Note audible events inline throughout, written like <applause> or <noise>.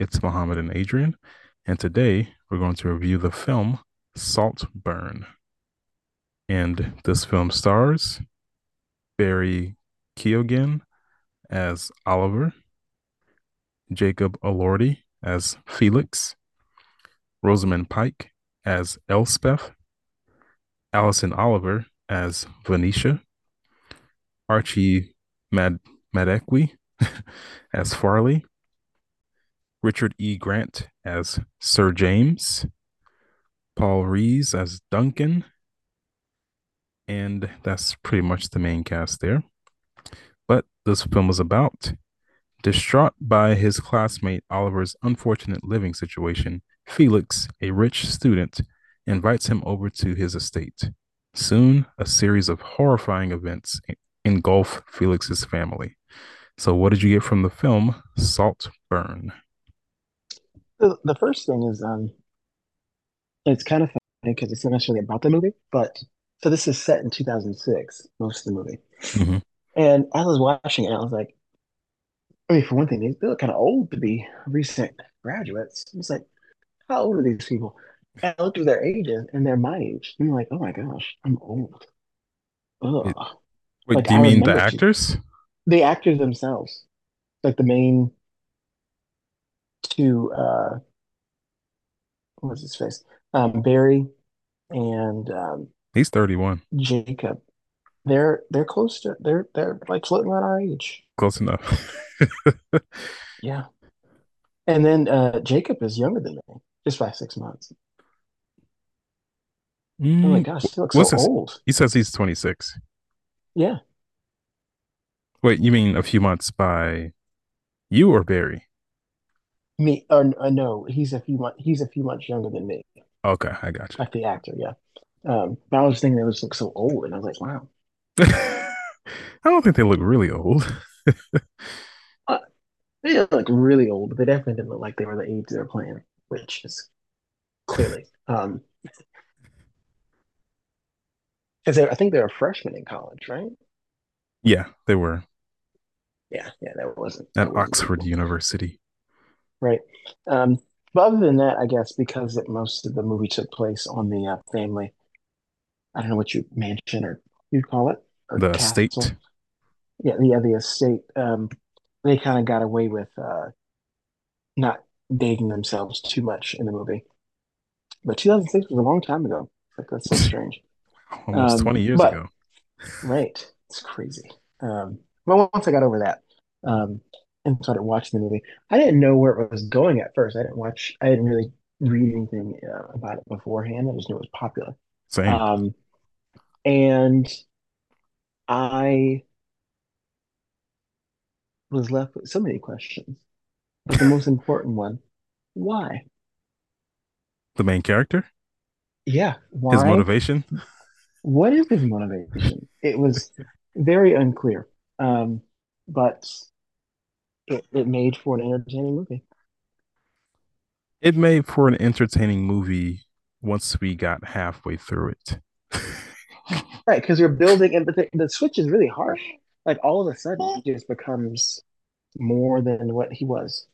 It's Mohammed and Adrian, and today we're going to review the film Saltburn. And this film stars Barry Keoghan as Oliver, Jacob Elordi as Felix, Rosamund Pike as Elspeth, Alison Oliver as Venetia, Archie Mad Madekwe <laughs> as Farley, Richard E. Grant as Sir James, Paul Rhys as Duncan, and that's pretty much the main cast there. But this film is about distraught by his classmate Oliver's unfortunate living situation, Felix, a rich student, invites him over to his estate. Soon, a series of horrifying events engulf Felix's family. So, what did you get from the film Saltburn? The, the first thing is, um, it's kind of funny because it's not necessarily about the movie, but so this is set in 2006, most of the movie. Mm-hmm. And as I was watching it, I was like, I mean, for one thing, they, look kind of old to be recent graduates. It's like, how old are these people? And I looked at their ages, and they're my age. I'm like, oh my gosh, I'm old. Ugh. Wait, Like, do you I mean the actors? the actors themselves, like the main two, uh, what was his face? Um, Barry and um, He's 31. Jacob. They're they're close to they're they're like floating around our age. Close enough. <laughs> Yeah. And then uh, Jacob is younger than me, just by six months. Oh my Mm, gosh, he looks what's so his- old. He says he's 26. Yeah. Wait, you mean a few months by you or Barry? Me or uh, no, he's a few months he's a few months younger than me, Okay, I got you. like the actor, yeah. Um, but I was thinking they just look so old, and I was like, wow. <laughs> I don't think they look really old. <laughs> They didn't look really old, but they definitely didn't look like they were the age they were playing, which is clearly. Um, because I think they were freshmen in college, right? Yeah, they were Yeah, yeah, that wasn't at that wasn't Oxford cool. University. Right? Um, but other than that, I guess because it, most of the movie took place on the uh, family, I don't know what you mansion or you call it, or The castle. estate. Yeah, yeah, the estate. Um, they kind of got away with uh, not dating themselves too much in the movie. But 2006 was a long time ago. Like that's so strange. <laughs> Almost Um, 20 years but- ago. Right. It's crazy. Um, well, once I got over that, um, and started watching the movie, I didn't know where it was going at first. I didn't watch, I didn't really read anything uh, about it beforehand. I just knew it was popular. Same. Um, and I was left with so many questions. But the most important one, why? the main character? Yeah, why? His motivation? What is his motivation? It was very unclear. Um, but it, it made for an entertaining movie. It made for an entertaining movie once we got halfway through it. <laughs> Right, because you're building, and the, the switch is really harsh. Like all of a sudden, he just becomes more than what he was.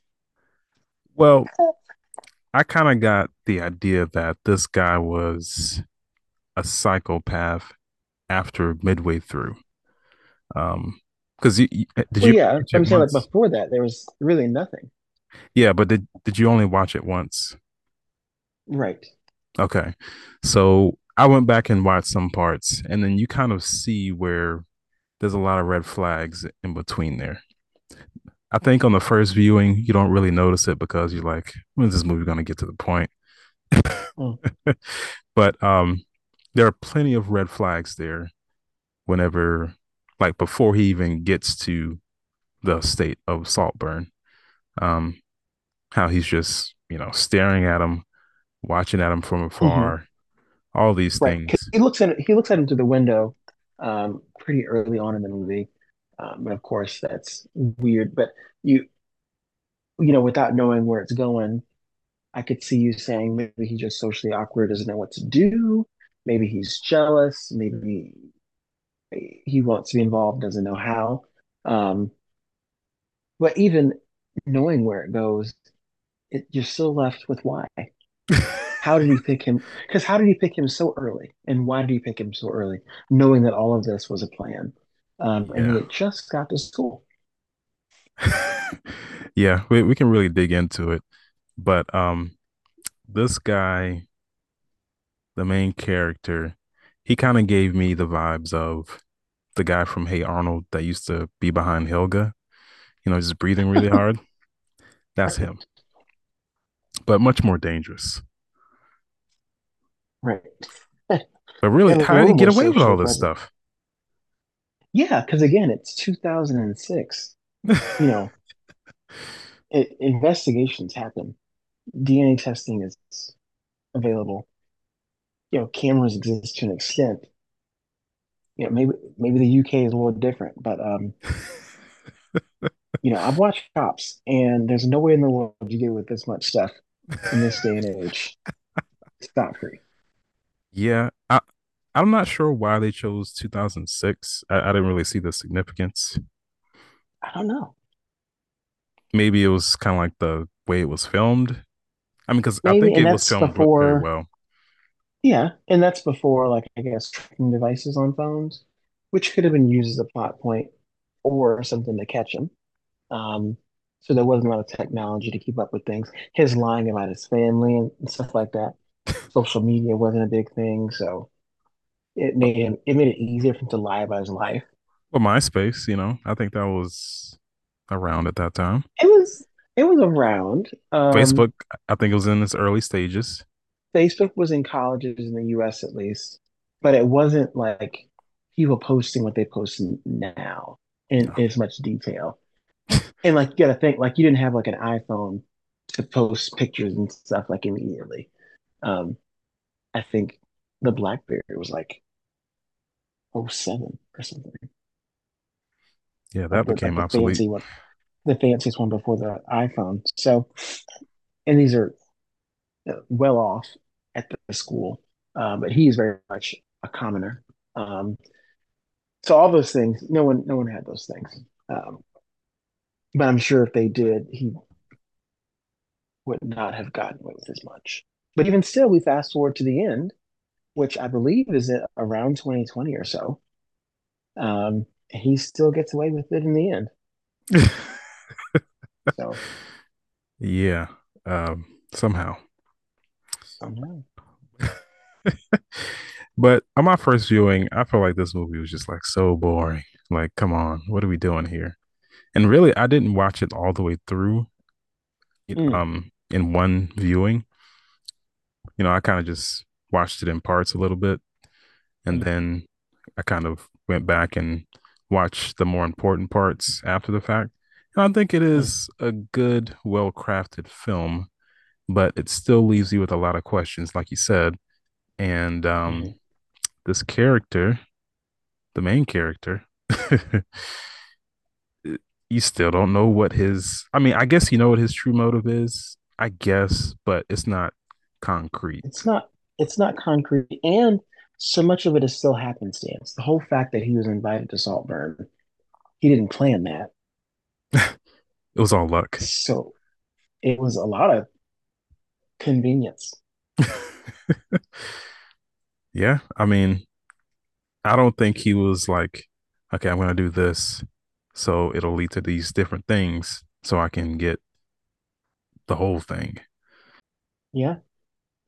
Well, I kind of got the idea that this guy was a psychopath after midway through. Um, because you, you- did Well, you yeah, I'm saying like before that, there was really nothing. Yeah, but did did you only watch it once? Right. Okay. So I went back and watched some parts, and then you kind of see where there's a lot of red flags in between there. I think on the first viewing, you don't really notice it because you're like, when's this movie going to get to the point? Mm. <laughs> but um, there are plenty of red flags there whenever, like, before he even gets to the state of Saltburn. Um, how he's just you know, staring at him, watching at him from hmm afar, all these Right. things. he looks at he looks at him through the window um, pretty early on in the movie. Um, and of course, that's weird. But you you know, without knowing where it's going, I could see you saying maybe he's just socially awkward, doesn't know what to do. Maybe he's jealous. Maybe he wants to be involved, doesn't know how. Um, but even knowing where it goes, it, you're still left with why. <laughs> How did he pick him? Because how did he pick him so early? And why did he pick him so early, knowing that all of this was a plan? Um, and he yeah. had just got to school. <laughs> yeah, we, we can really dig into it. But um this guy, the main character, he kind of gave me the vibes of the guy from Hey Arnold that used to be behind Helga, you know, just breathing really hard. <laughs> That's him, but much more dangerous. Right. <laughs> But really, how did he get away with all this stuff? Yeah, because again, it's 2006. You know, <laughs> it, investigations happen. DNA testing is available. You know, cameras exist to an extent. You know, maybe maybe the UK is a little different, but um, <laughs> you know, I've watched Cops, and there's no way in the world you get with this much stuff in this day and age. It's not free. yeah, I, I'm not sure why they chose 2006. I, I didn't really see the significance. I don't know. Maybe it was kind of like the way it was filmed. I mean, because I think it was filmed very well. Yeah, and that's before, like, I guess, tracking devices on phones, which could have been used as a plot point or something to catch him. Um, so there wasn't a lot of technology to keep up with things. His lying about his family and, and stuff like that. <laughs> Social media wasn't a big thing, so it made him it made it easier for him to lie about his life. Well, MySpace, you know, I think that was around at that time. It was it was around. Um, Facebook, I think it was in its early stages. Facebook was in colleges in the US at least, but it wasn't like people posting what they post now in, as much detail. And like you gotta think like you didn't have like an iPhone to post pictures and stuff like immediately. Um, I think the BlackBerry was like oh 07 or something. Yeah, that the like became the obsolete. fancy one, the fanciest one before the iPhone. So, and these are well off at the school, uh, but he is very much a commoner. Um, so all those things, no one, no one had those things. Um, but I'm sure if they did, he would not have gotten away with as much. But even still, we fast forward to the end, which I believe is around 2020 or so. Um, he still gets away with it in the end. <laughs> So yeah, um, somehow. Somehow, <laughs> but on my first viewing, I felt like this movie was just like so boring. Like, come on, what are we doing here? And really, I didn't watch it all the way through. mm, Um, in one viewing, you know, I kind of just watched it in parts a little bit, and mm, then I kind of went back and watched the more important parts after the fact. And I think it mm, a good, well crafted film, but it still leaves you with a lot of questions, like you said. And um, mm. this character, the main character, <laughs> you still don't know what his, I mean, I guess you know what his true motive is, I guess, but it's not concrete. it's not it's not concrete, and so much of it is still happenstance. The whole fact that he was invited to Saltburn, he didn't plan that, <laughs> It was all luck. so it was a lot of convenience. <laughs> yeah. I mean, I don't think he was like, okay, I'm going to do this. So it'll lead to these different things so I can get the whole thing. Yeah.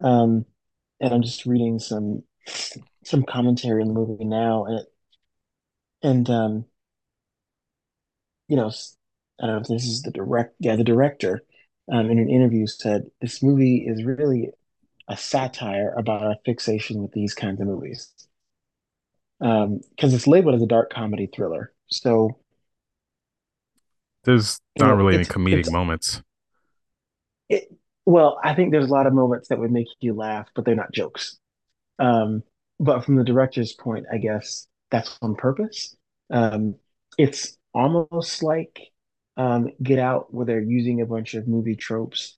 Um, and I'm just reading some some commentary on the movie now, and and um, you know, I don't know if this is the direct, yeah, the director, um, in an interview said this movie is really a satire about our fixation with these kinds of movies. Um, because it's labeled as a dark comedy thriller. So, There's not know, really any comedic moments. it well, I think there's a lot of moments that would make you laugh, but they're not jokes. Um, but from the director's point, I guess that's on purpose. Um, it's almost like um, Get Out, where they're using a bunch of movie tropes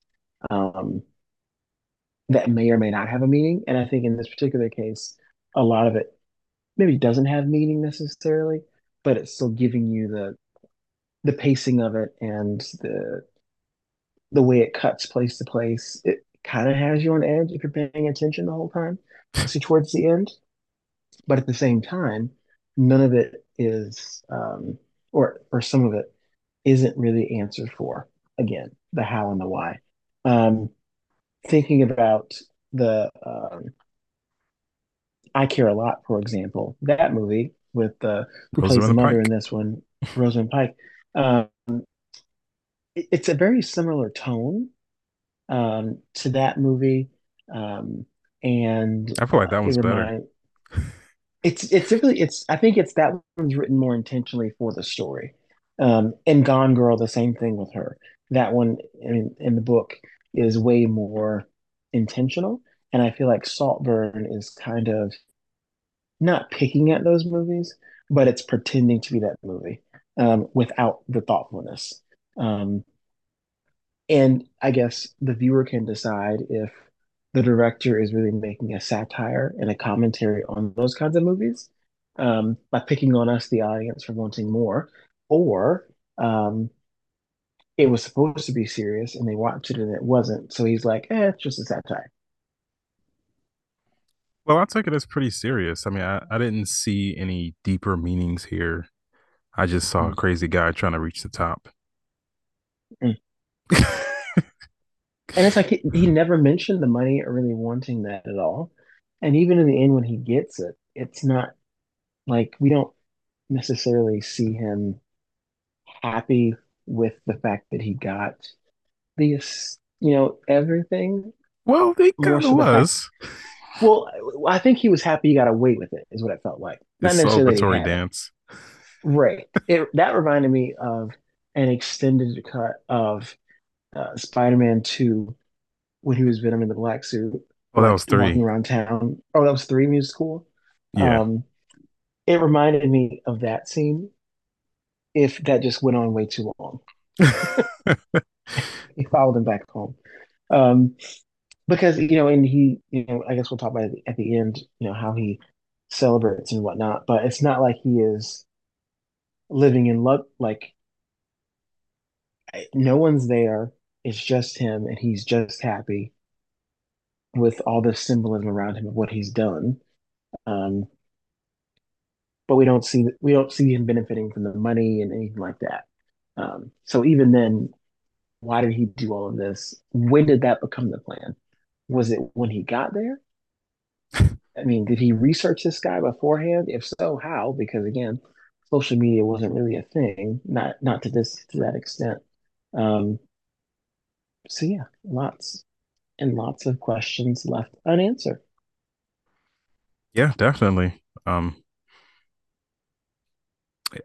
um, that may or may not have a meaning. And I think in this particular case, a lot of it maybe doesn't have meaning necessarily, but it's still giving you the the pacing of it and the the way it cuts place to place. It kind of has you on edge if you're paying attention the whole time, especially towards the end. But at the same time, none of it is, um, or or some of it isn't really answered for. Again, the how and the why. Um, thinking about the um, I Care a Lot, for example, that movie with the who plays the mother in this one, Rosamund Pike. Um, it- it's a very similar tone um, to that movie, um, and I feel like uh, that it one's better. it's it's really it's I think it's that one's written more intentionally for the story. Um, and Gone Girl, the same thing with her. That one in in the book is way more intentional, and I feel like Saltburn is kind of not picking at those movies, but it's pretending to be that movie um, without the thoughtfulness. Um, and I guess the viewer can decide if the director is really making a satire and a commentary on those kinds of movies um, by picking on us, the audience, for wanting more, or um, it was supposed to be serious and they watched it and it wasn't. So he's like, eh, it's just a satire. Well, I take it as pretty serious. I mean, I, I didn't see any deeper meanings here. I just saw a Mm, crazy guy trying to reach the top. mm. <laughs> And it's like he, he never mentioned the money or really wanting that at all. And even in the end, when he gets it, it's not like we don't necessarily see him happy with the fact that he got this, you know, everything. Well, he kind of fact, was. well, I think he was happy he got away with it, is what it felt like. Not necessarily celebratory dance. Right. It that reminded me of an extended cut of uh, Spider-Man 2 when he was Venom in the black suit, Oh, that was walking three. around town. Oh, that was three music school. Yeah. Um, it reminded me of that scene if that just went on way too long. <laughs> He followed him back home. Um, because you know, and he, you know, I guess we'll talk about it at the end, you know, how he celebrates and whatnot. But it's not like he is living in love. Like no one's there. It's just him, and he's just happy with all the symbolism around him of what he's done. Um, but we don't see we don't see him benefiting from the money and anything like that. Um, so even then, why did he do all of this? When did that become the plan? Was it when he got there? <laughs> I mean, did he research this guy beforehand? If so, how? Because again, social media wasn't really a thing, not not to this to that extent. Um, so yeah, lots and lots of questions left unanswered. Yeah, definitely. Um,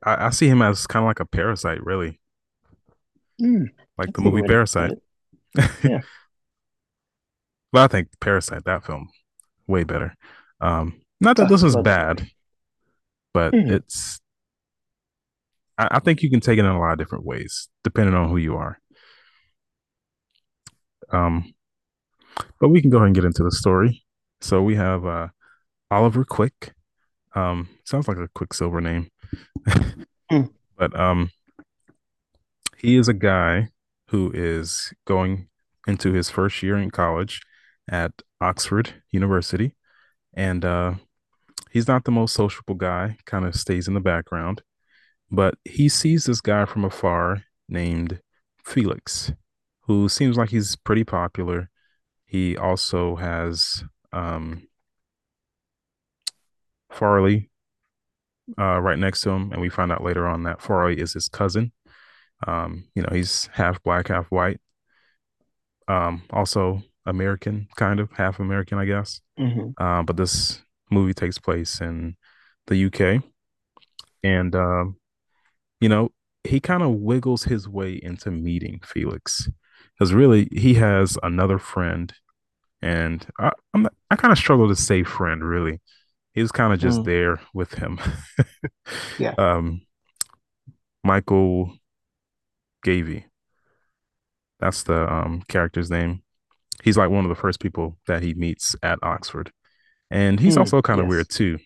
I, I see him as kind of like a parasite, really, Mm, like the that's a good movie way to put Parasite. <laughs> Yeah. But I think Parasite, that film, way better. Um, not that this that bad, but Mhm. it's I, I think you can take it in a lot of different ways, depending on who you are. Um, but we can go ahead and get into the story. So we have uh Oliver Quick. Um, sounds like a Quicksilver name. Mm, <laughs> But um he is a guy who is going into his first year in college at Oxford University. And uh he's not the most sociable guy, kind of stays in the background, but he sees this guy from afar named Felix, who seems like he's pretty popular. He also has um Farley uh, right next to him, and we find out later on that Farley is his cousin. Um, you know, he's half black, half white. Um, also American, kind of half American, I guess. mhm, Uh, but this movie takes place in the UK, and um, you know, he kind of wiggles his way into meeting Felix. because really he has another friend, and I I'm not, I kind of struggle to say friend. Really, he was kind of just Mm, there with him. <laughs> yeah. um, Michael Gavey, that's the um character's name. He's like one of the first people that he meets at Oxford, and he's Mm, also kind of weird too.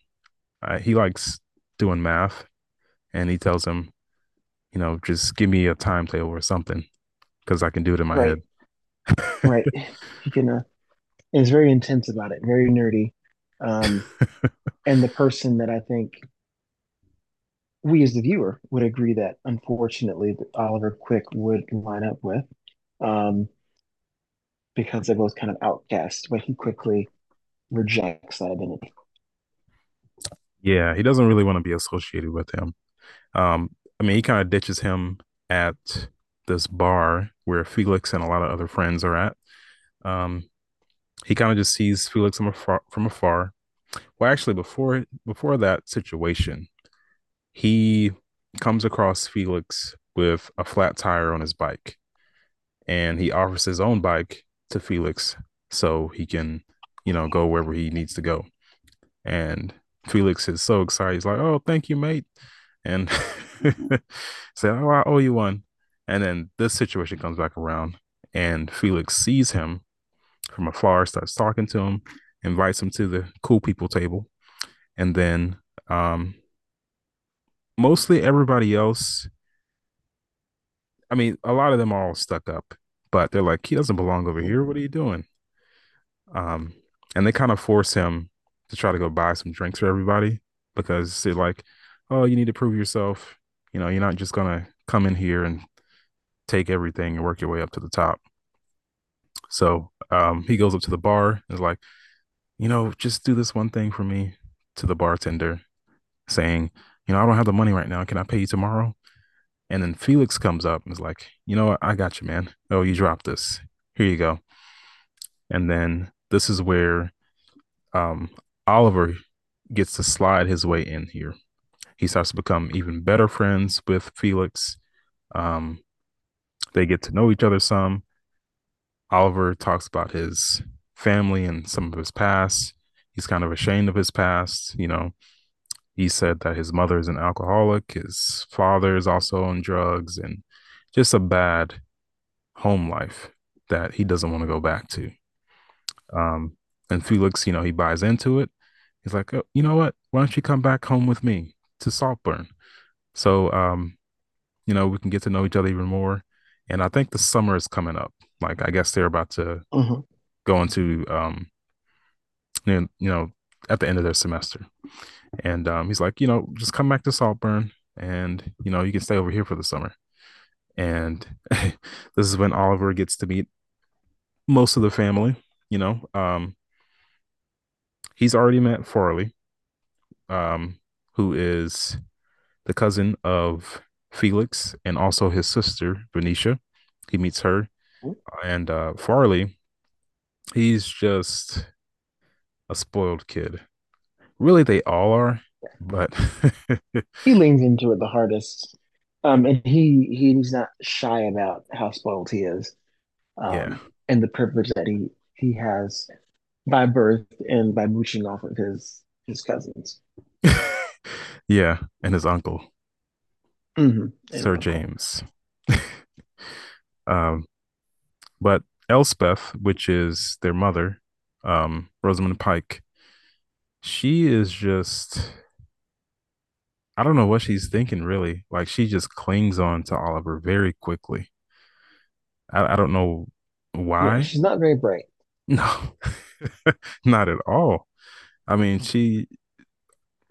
Uh, he likes doing math, and he tells him, you know, just give me a timetable or something because I can do it in my head. Right. <laughs> Right. He can. Uh, is very intense about it. Very nerdy. Um, and the person that I think we as the viewer would agree that unfortunately that Oliver Quick would line up with, um, because they're both kind of outcasts, but he quickly rejects that identity. yeah, he doesn't really want to be associated with him. Um, I mean, he kind of ditches him at this bar where Felix and a lot of other friends are at. Um, he kind of just sees Felix from afar, from afar. Well, actually, before before that situation, he comes across Felix with a flat tire on his bike, and he offers his own bike to Felix so he can, you know, go wherever he needs to go. And Felix is so excited. He's like, "Oh, thank you, mate," and <laughs> say, "Oh, I owe you one." And then this situation comes back around, and Felix sees him from afar, starts talking to him, invites him to the cool people table, and then um, mostly everybody else. I mean, a lot of them are all stuck up, but they're like, "He doesn't belong over here. What are you doing?" Um, and they kind of force him to try to go buy some drinks for everybody because they're like, "Oh, you need to prove yourself. You know, you're not just gonna come in here and take everything and work your way up to the top." So um, he goes up to the bar and is like, "You know, just do this one thing for me." To the bartender, saying, "You know, I don't have the money right now. Can I pay you tomorrow?" And then Felix comes up and is like, "You know what? I got you, man. Oh, you dropped this. Here you go." And then this is where um, Oliver gets to slide his way in here. He starts to become even better friends with Felix. Um, they get to know each other some. Oliver talks about his family and some of his past. He's kind of ashamed of his past. You know, he said that his mother is an alcoholic, his father is also on drugs, and just a bad home life that he doesn't want to go back to. Um, and Felix, you know, he buys into it. He's like, oh, you know what? Why don't you come back home with me to Saltburn? So, um, you know, we can get to know each other even more. And I think the summer is coming up. Like, I guess they're about to hmm go into, um, you know, at the end of their semester. And um, he's like, you know, just come back to Saltburn and, you know, you can stay over here for the summer. And <laughs> this is when Oliver gets to meet most of the family, you know. Um, he's already met Farley, um, who is the cousin of Felix and also his sister, Venetia. He meets her. And uh, Farley, he's just a spoiled kid. Really, they all are, but <laughs> He leans into it the hardest. Um, and he he's not shy about how spoiled he is, yeah. um, and the privilege that he he has by birth and by mooching off of his his cousins. <laughs> yeah. And his uncle, hmm And Sir uncle. James. <laughs> um, but Elspeth, which is their mother, um, Rosamund Pike, she is just I don't know what she's thinking really. Like she just clings on to Oliver very quickly. I, I don't know Yeah, why. she's not very bright. <laughs> No, <laughs> not at all. I mean, she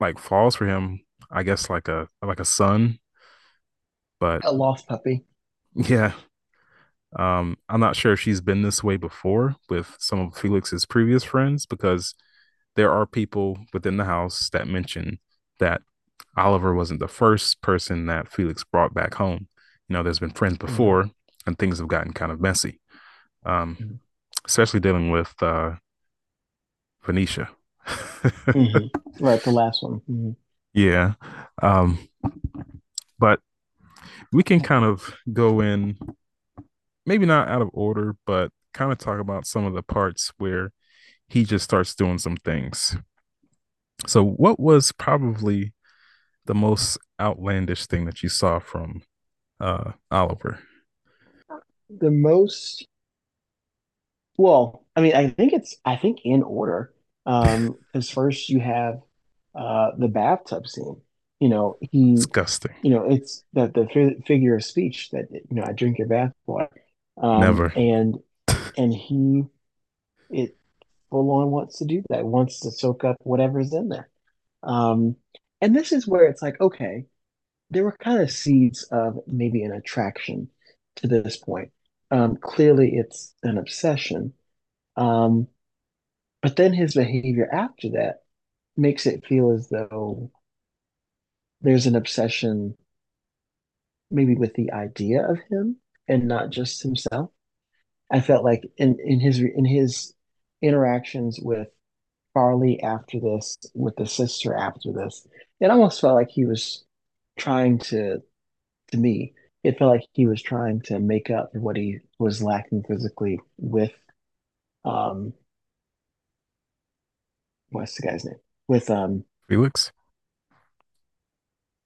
like falls for him, I guess like a like a son, but A lost puppy. <laughs> yeah. Um, I'm not sure if she's been this way before with some of Felix's previous friends because there are people within the house that mention that Oliver wasn't the first person that Felix brought back home. You know, there's been friends hmm before and things have gotten kind of messy. Um, especially dealing with uh Venetia. hmm <laughs> Right, the last one. hmm yeah. Um, but we can kind of go in maybe not out of order, but kind of talk about some of the parts where he just starts doing some things. So, what was probably the most outlandish thing that you saw from uh, Oliver? The most well, I mean, I think it's I think in order. Um, <laughs> because first you have uh the bathtub scene. You know, he Disgusting. you know, it's that the fi figure of speech that you know, I drink your bath water. Um, Never. and and he it full on wants to do that, wants to soak up whatever's in there. Um, and this is where it's like, okay, there were kind of seeds of maybe an attraction to this point. Um, clearly, it's an obsession. Um, but then his behavior after that makes it feel as though there's an obsession maybe with the idea of him and not just himself. I felt like in, in his in his interactions with Farley after this, with the sister after this, it almost felt like he was trying to to me, it felt like he was trying to make up for what he was lacking physically with um what's the guy's name? With um Felix?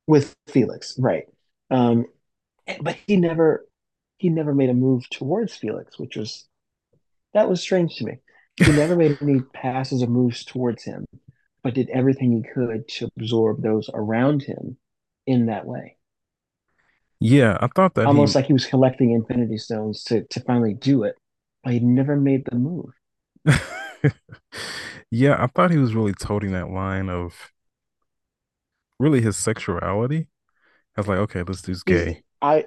with Felix, right. Um but he never he never made a move towards Felix, which was that was strange to me. He <laughs> never made any passes or moves towards him, but did everything he could to absorb those around him in that way. Yeah, I thought that he Almost like he was collecting Infinity Stones to to finally do it, but he never made the move. <laughs> Yeah, I thought he was really toting that line of really his sexuality. I was like, okay, this dude's gay. I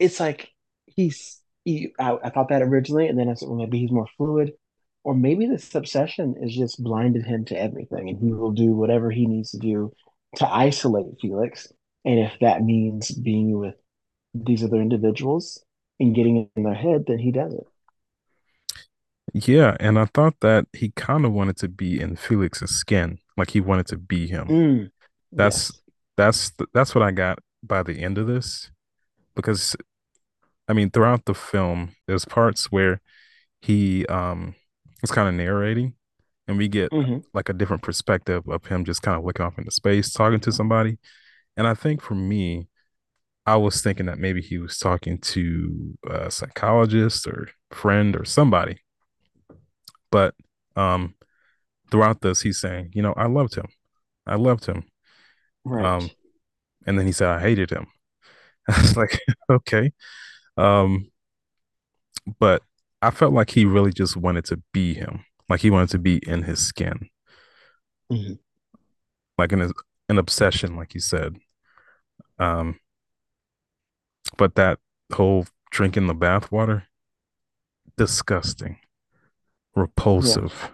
it's like he's he I, I thought that originally, and then I said, well, maybe he's more fluid, or maybe this obsession has just blinded him to everything, and he will do whatever he needs to do to isolate Felix. And if that means being with these other individuals and getting in their head, then he does it. Yeah, and I thought that he kind of wanted to be in Felix's skin, like he wanted to be him. Mm, That's yes. that's that's what I got by the end of this because I mean, throughout the film, there's parts where he um is kind of narrating and we get hmm like a different perspective of him just kind of looking off into space talking to somebody. And I think for me, I was thinking that maybe he was talking to a psychologist or friend or somebody. But um throughout this, he's saying, you know, I loved him. I loved him. Right. Um, and then he said I hated him. <laughs> I was like, <laughs> okay. Um, but I felt like he really just wanted to be him. Like he wanted to be in his skin, hmm like in his an obsession, like you said. Um, but that whole drinking the bathwater, disgusting, Yeah. repulsive.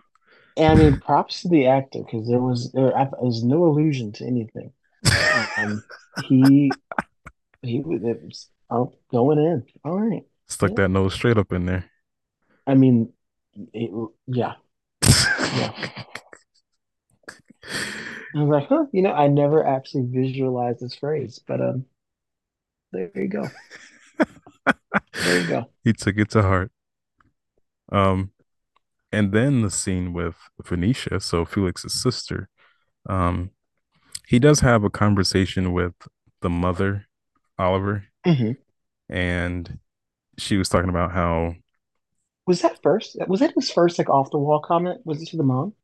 And I mean, props to the actor because there was there, was no allusion to anything. <laughs> Um, he he was oh, going in. All right. Stuck Yeah. that nose straight up in there. I mean, it, yeah, yeah. <laughs> I was like, huh, you know, I never actually visualized this phrase, but um, there you go. There you go. <laughs> he took it to heart. Um, and then the scene with Venetia, so Felix's sister, um, he does have a conversation with the mother, Oliver, hmm and she was talking about how Was that first? Was that his first like off the wall comment? Was it to the mom?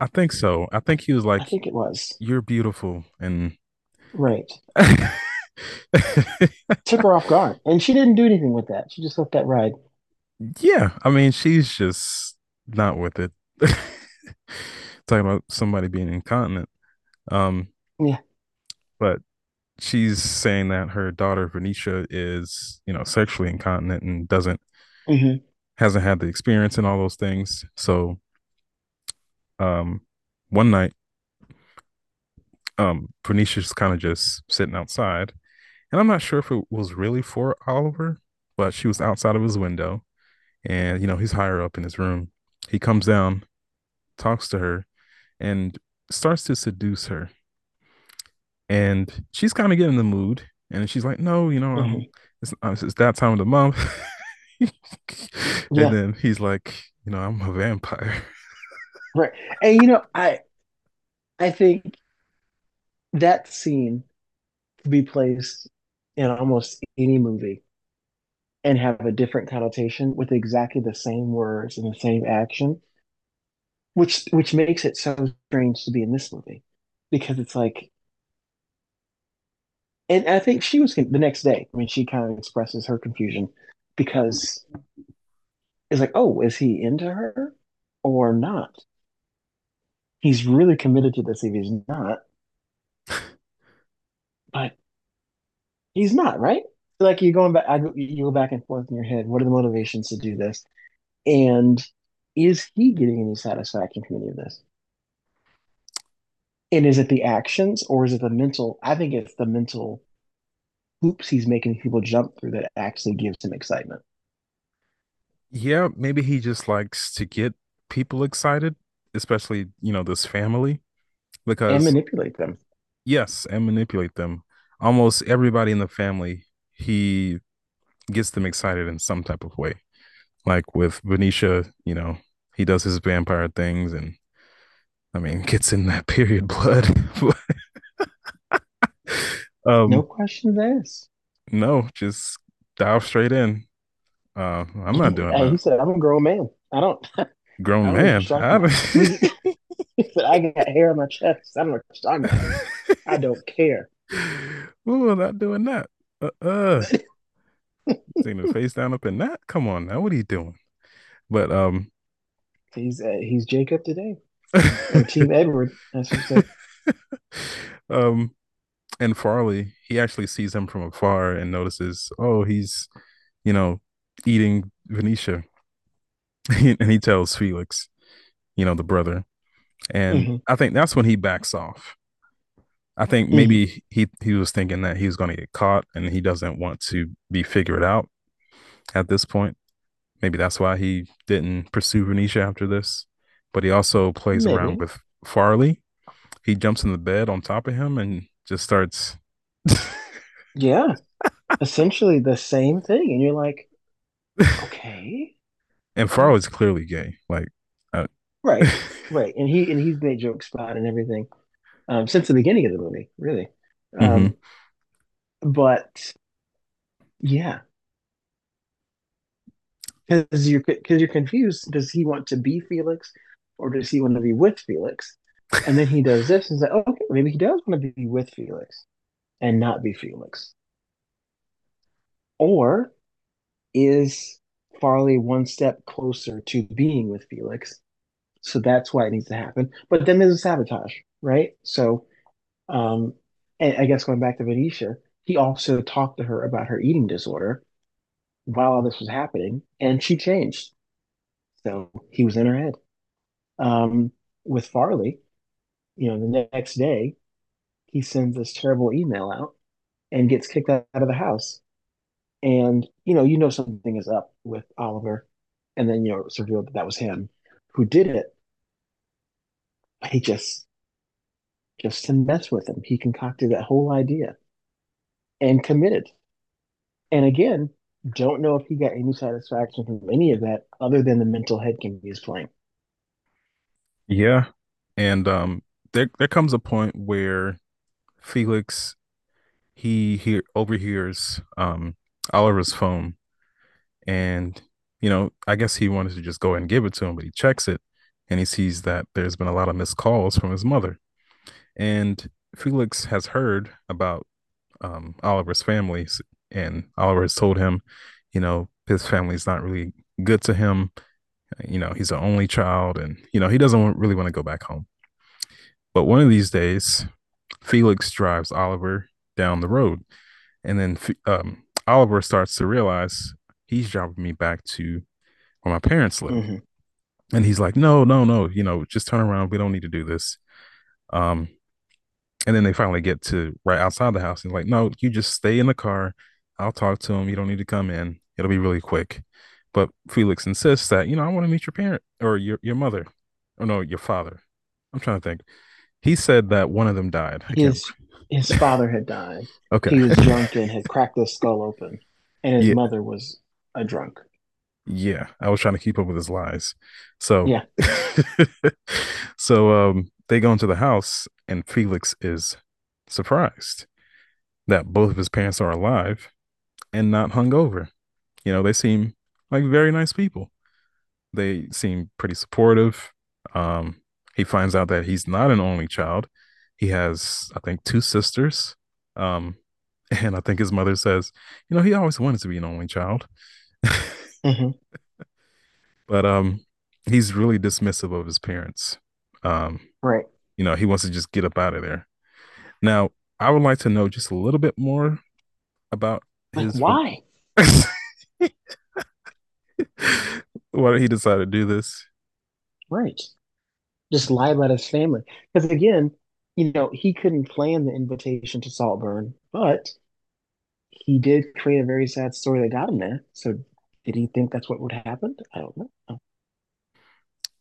I think so. I think he was like, I think it was. "You're beautiful," and Right. <laughs> Took her off guard, and she didn't do anything with that. She just let that ride. yeah, I mean, she's just not with it. <laughs> Talking about somebody being incontinent. Um, Yeah. but she's saying that her daughter Venetia is, you know, sexually incontinent and doesn't hmm hasn't had the experience and all those things. So, um, one night, um, Venetia's kind of just sitting outside, and I'm not sure if it was really for Oliver, but she was outside of his window, and you know, he's higher up in his room. He comes down, talks to her, and starts to seduce her. And she's kind of getting the mood, and she's like, "No, you know, I'm hmm it's, uh, it's that time of the month. <laughs> and Yeah. then he's like, you know, I'm a vampire. <laughs> Right. And you know, I I think that scene could be placed in almost any movie and have a different connotation with exactly the same words and the same action, which which makes it so strange to be in this movie. Because it's like and I think she was the next day. I mean, she kind of expresses her confusion because it's like, oh, is he into her or not? He's really committed to this if he's not, <laughs> but he's not, right? Like you're going back, I, you go back and forth in your head. What are the motivations to do this? And is he getting any satisfaction from any of this? And is it the actions or is it the mental? I think it's the mental hoops he's making people jump through that actually gives him excitement. Yeah, maybe he just likes to get people excited, especially, you know, this family, Because and manipulate them. yes, and manipulate them. Almost everybody in the family, he gets them excited in some type of way. Like with Venetia, you know, he does his vampire things and I mean, gets in that <laughs> period blood. <laughs> No um, questions asked. no, just dive straight in. Uh, I'm not doing Hey, he said, I'm a grown man. I don't, <laughs> I Grown don't know man. I. He said, I got hair on my chest. I don't know what you're. I don't care. Ooh, I'm not doing that. Uh-uh. Seeing the face down up in that. Come on now, what are you doing? But um, He's uh, he's Jacob today. <laughs> Team Edward, <laughs> um, and Farley, he actually sees him from afar and notices, oh, he's, you know, eating Venetia, <laughs> and he tells Felix, you know, the brother, and hmm I think that's when he backs off. I think hmm maybe he he was thinking that he was going to get caught, and he doesn't want to be figured out at this point. Maybe that's why he didn't pursue Venetia after this. But he also plays around with Farley. He jumps in the bed on top of him and just starts. <laughs> Yeah. Essentially the same thing. And you're like, okay. and Farley's clearly gay. Like, uh, right. <laughs> Right. And he and he's made jokes about and everything. Um, since the beginning of the movie, really. Um, but yeah, because you're because you're confused. Does he want to be Felix or does he want to be with Felix? And then he does this and say, oh, okay, maybe he does want to be with Felix and not be Felix. Or is Farley one step closer to being with Felix? So that's why it needs to happen. But then there's a sabotage, right? So, um, and I guess going back to Venetia, he also talked to her about her eating disorder while all this was happening, and she changed. So he was in her head. Um, with Farley, you know, the next day, he sends this terrible email out and gets kicked out of the house. And, you know, you know something is up with Oliver. And then, you know, it's revealed that that was him who did it. He just, just to mess with him, he concocted that whole idea and committed. And again, don't know if he got any satisfaction from any of that other than the mental head game he's playing. Yeah. And um, there there comes a point where Felix he hear overhears um Oliver's phone, and you know, I guess he wanted to just go and give it to him, but he checks it and he sees that there's been a lot of missed calls from his mother. And Felix has heard about um, Oliver's family, and Oliver has told him, you know, his family's not really good to him. You know, he's an only child, and you know he doesn't really want to go back home. But one of these days, Felix drives Oliver down the road, and then um, Oliver starts to realize he's driving me back to where my parents live. hmm And he's like, no, no, no, you know, just turn around. We don't need to do this. Um, And then they finally get to right outside the house. And like, no, you just stay in the car. I'll talk to him. You don't need to come in. It'll be really quick. But Felix insists that, you know, I want to meet your parent or your, your mother. Or no, your father. I'm trying to think. He said that one of them died. I His his <laughs> father had died. okay. He was drunk <laughs> and had cracked his skull open. and his Yeah, mother was a drunk. yeah. I was trying to keep up with his lies. So, Yeah. <laughs> so um, they go into the house, and Felix is surprised that both of his parents are alive and not hungover. You know, they seem like very nice people. They seem pretty supportive. Um, he finds out that he's not an only child. He has, I think, two sisters. Um, <laughs> and I think his mother says, you know, he always wanted to be an only child. hmm <laughs> but um he's really dismissive of his parents. Um, Right. you know, he wants to just get up out of there. Now, I would like to know just a little bit more about his why? <laughs> why did he decide to do this? Right. Just lie about his family. Because again, you know, he couldn't plan the invitation to Saltburn, but he did create a very sad story that got him there. So did he think that's what would happen? I don't know.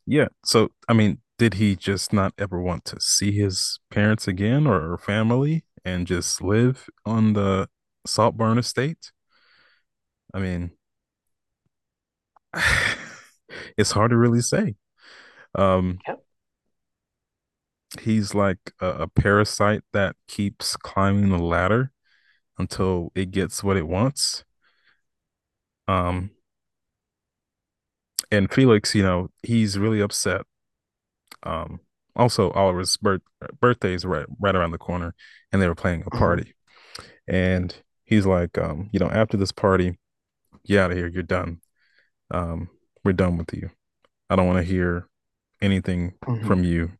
Yeah. So, I mean, did he just not ever want to see his parents again or, or family and just live on the Saltburn estate? I mean, <sighs> it's hard to really say. Um, Yep. he's like a, a parasite that keeps climbing the ladder until it gets what it wants. Um, and Felix, you know, he's really upset. Um, also Oliver's birth birthday is right right around the corner, and they were playing a Mhm. party. And he's like, um, you know, after this party, get out of here. You're done. Um, we're done with you. I don't want to hear anything Mhm. from you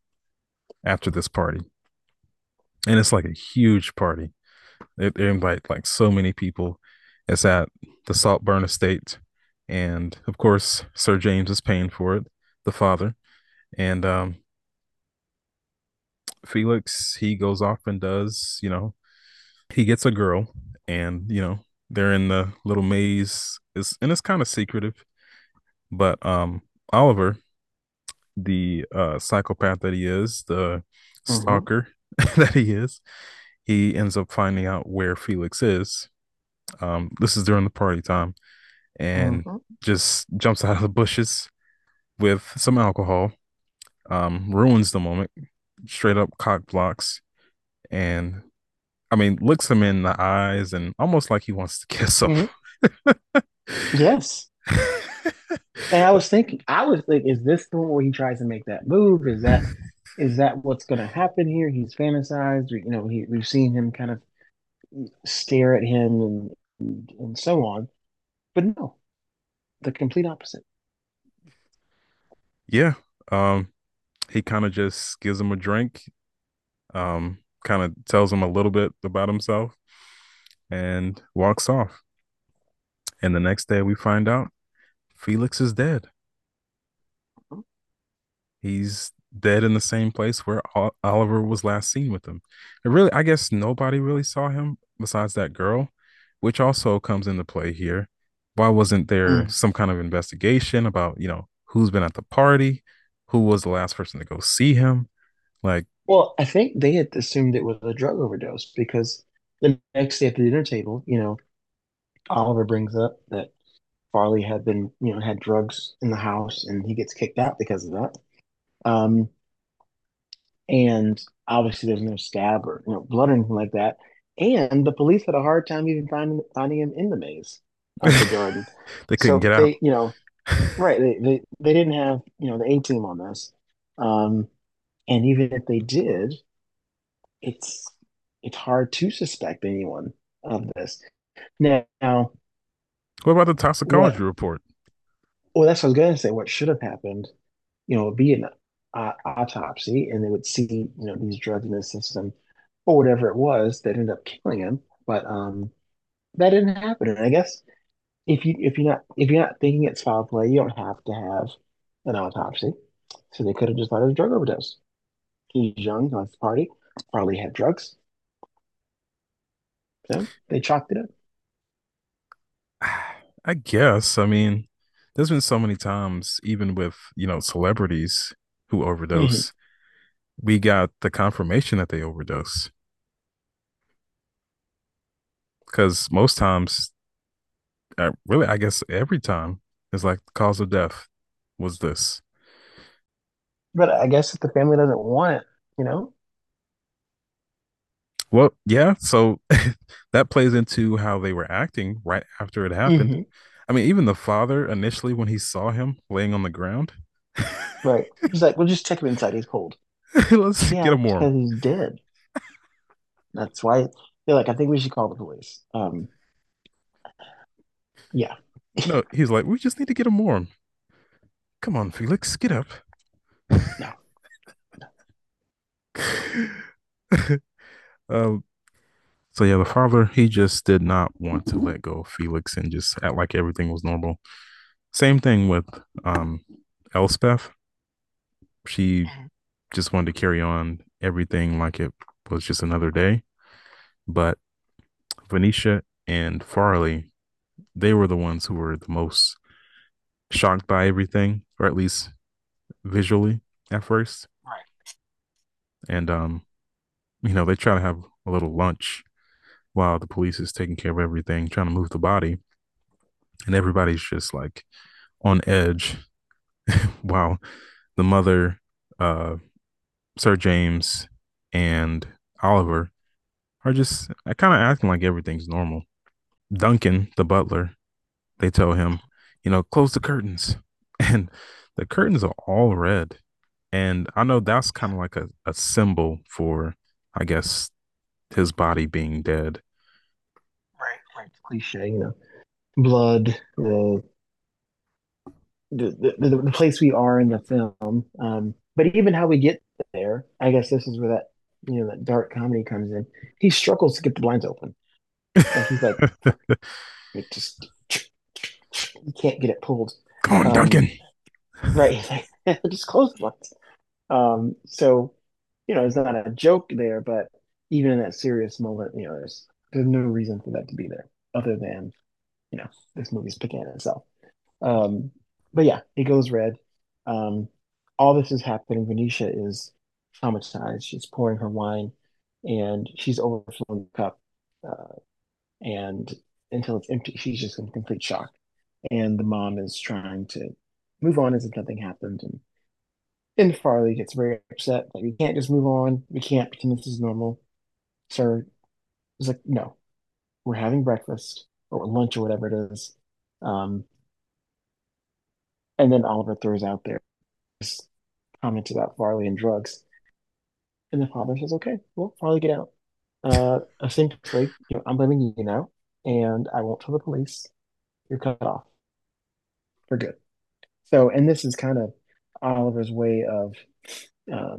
after this party. And it's like a huge party. They, they invite like so many people. It's at the Saltburn Estate, and of course, Sir James is paying for it, the father. And um, Felix, he goes off and does, you know, he gets a girl, and you know, they're in the little maze. It's and it's kind of secretive, but um, Oliver, the uh psychopath that he is, the Mhm. stalker <laughs> that he is, he ends up finding out where Felix is. Um, this is during the party time, and Mhm. just jumps out of the bushes with some alcohol, um, ruins the moment, straight up cock blocks, and I mean, looks him in the eyes and almost like he wants to <laughs> kiss him. Mhm. <laughs> Yes. <laughs> And I was thinking, I was like, is this the one where he tries to make that move? Is that is that what's going to happen here? He's fantasized, you know, he, we've seen him kind of stare at him and and so on. But no, the complete opposite. yeah. Um, he kind of just gives him a drink, um, kind of tells him a little bit about himself and walks off. And the next day we find out Felix is dead. He's dead in the same place where Oliver was last seen with him. And really, I guess nobody really saw him besides that girl, which also comes into play here. Why wasn't there Mm. some kind of investigation about, you know, who's been at the party? Who was the last person to go see him? Like, Well, I think they had assumed it was a drug overdose because the next day at the dinner table, you know, Oliver brings up that Farley had been, you know, had drugs in the house and he gets kicked out because of that. Um, and obviously there's no stab or, you know, blood or anything like that. And the police had a hard time even finding finding him in the maze of the <laughs> garden. they couldn't So get out. they, you know, <laughs> right, they, they they didn't have, you know, the A team on this. Um, and even if they did, it's it's hard to suspect anyone of this. Now, What about the toxicology what? report? Well, that's what I was gonna say. What should have happened, you know, would be an uh, autopsy, and they would see, you know, these drugs in his system or whatever it was that ended up killing him. But um, that didn't happen. And I guess if you if you're not if you're not thinking it's foul play, you don't have to have an autopsy. So they could have just thought it was a drug overdose. He's young, he likes to party, probably had drugs. So they chalked it up. I guess. I mean, there's been so many times, even with, you know, celebrities who Mhm. overdose, we got the confirmation that they overdose. Because most times Uh, really, I guess every time it's like the cause of death was this. But I guess if the family doesn't want it, you know? Well, yeah, so <laughs> that plays into how they were acting right after it happened. hmm I mean, even the father initially when he saw him laying on the ground, Right. He's like, well, just check him inside. He's cold. <laughs> let's get him warm. he's dead. That's why they're like, I think we should call the police. Um, yeah. No, he's like, we just need to get him warm. Come on, Felix, get up. No. <laughs> um, so yeah, the father he just did not want to let go of Felix and just act like everything was normal. Same thing with um Elspeth. She just wanted to carry on everything like it was just another day. But Venetia and Farley, they were the ones who were the most shocked by everything, or at least visually at first. Right. And um, you know, they try to have a little lunch while the police is taking care of everything, trying to move the body. And everybody's just like on edge <laughs> while the mother, uh, Sir James, and Oliver are just kind of acting like everything's normal. Duncan, the butler, they tell him, you know, close the curtains. <laughs> And the curtains are all red. And I know that's kind of like a, a symbol for, I guess, his body being dead. Right. Right. Cliche, you know, blood, the the, the the place we are in the film. Um, but even how we get there, I guess this is where that you know that dark comedy comes in. He struggles to get the blinds open. Like he's like, <laughs> it just you can't get it pulled. Come on, Um, Duncan. right. <laughs> <laughs> Just close the blinds. Um, so you know, it's not a joke there, but even in that serious moment, you know, there's there's no reason for that to be there other than you know this movie's picking itself. Um, but yeah, it goes red. Um, all this is happening. Venetia is traumatized. She's pouring her wine, and she's overflowing the cup, uh, and until it's empty, she's just in complete shock. And the mom is trying to move on as if nothing happened, and and Farley gets very upset. Like we can't just move on. We can't pretend this is normal, sir. He's like, no, we're having breakfast or lunch or whatever it is. Um, and then Oliver throws out there this comment about Farley and drugs. And the father says, okay, well, Farley, get out. Uh, essentially, you know, I'm blaming you now, and I won't tell the police. You're cut off for good. So, and this is kind of Oliver's way of uh,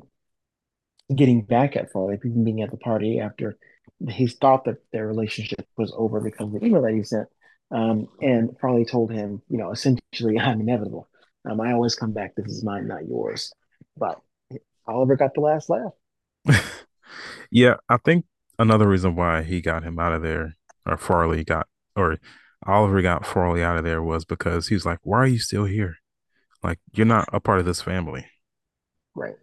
getting back at Farley, even being at the party after he thought that their relationship was over because of the email that he sent. Um, and Farley told him, you know, essentially, <laughs> I'm inevitable. Um, I always come back. This is mine, not yours. But Oliver got the last laugh. <laughs> yeah, I think another reason why he got him out of there, or Farley got, or Oliver got Farley out of there was because he's like, why are you still here? Like, you're not a part of this family. Right.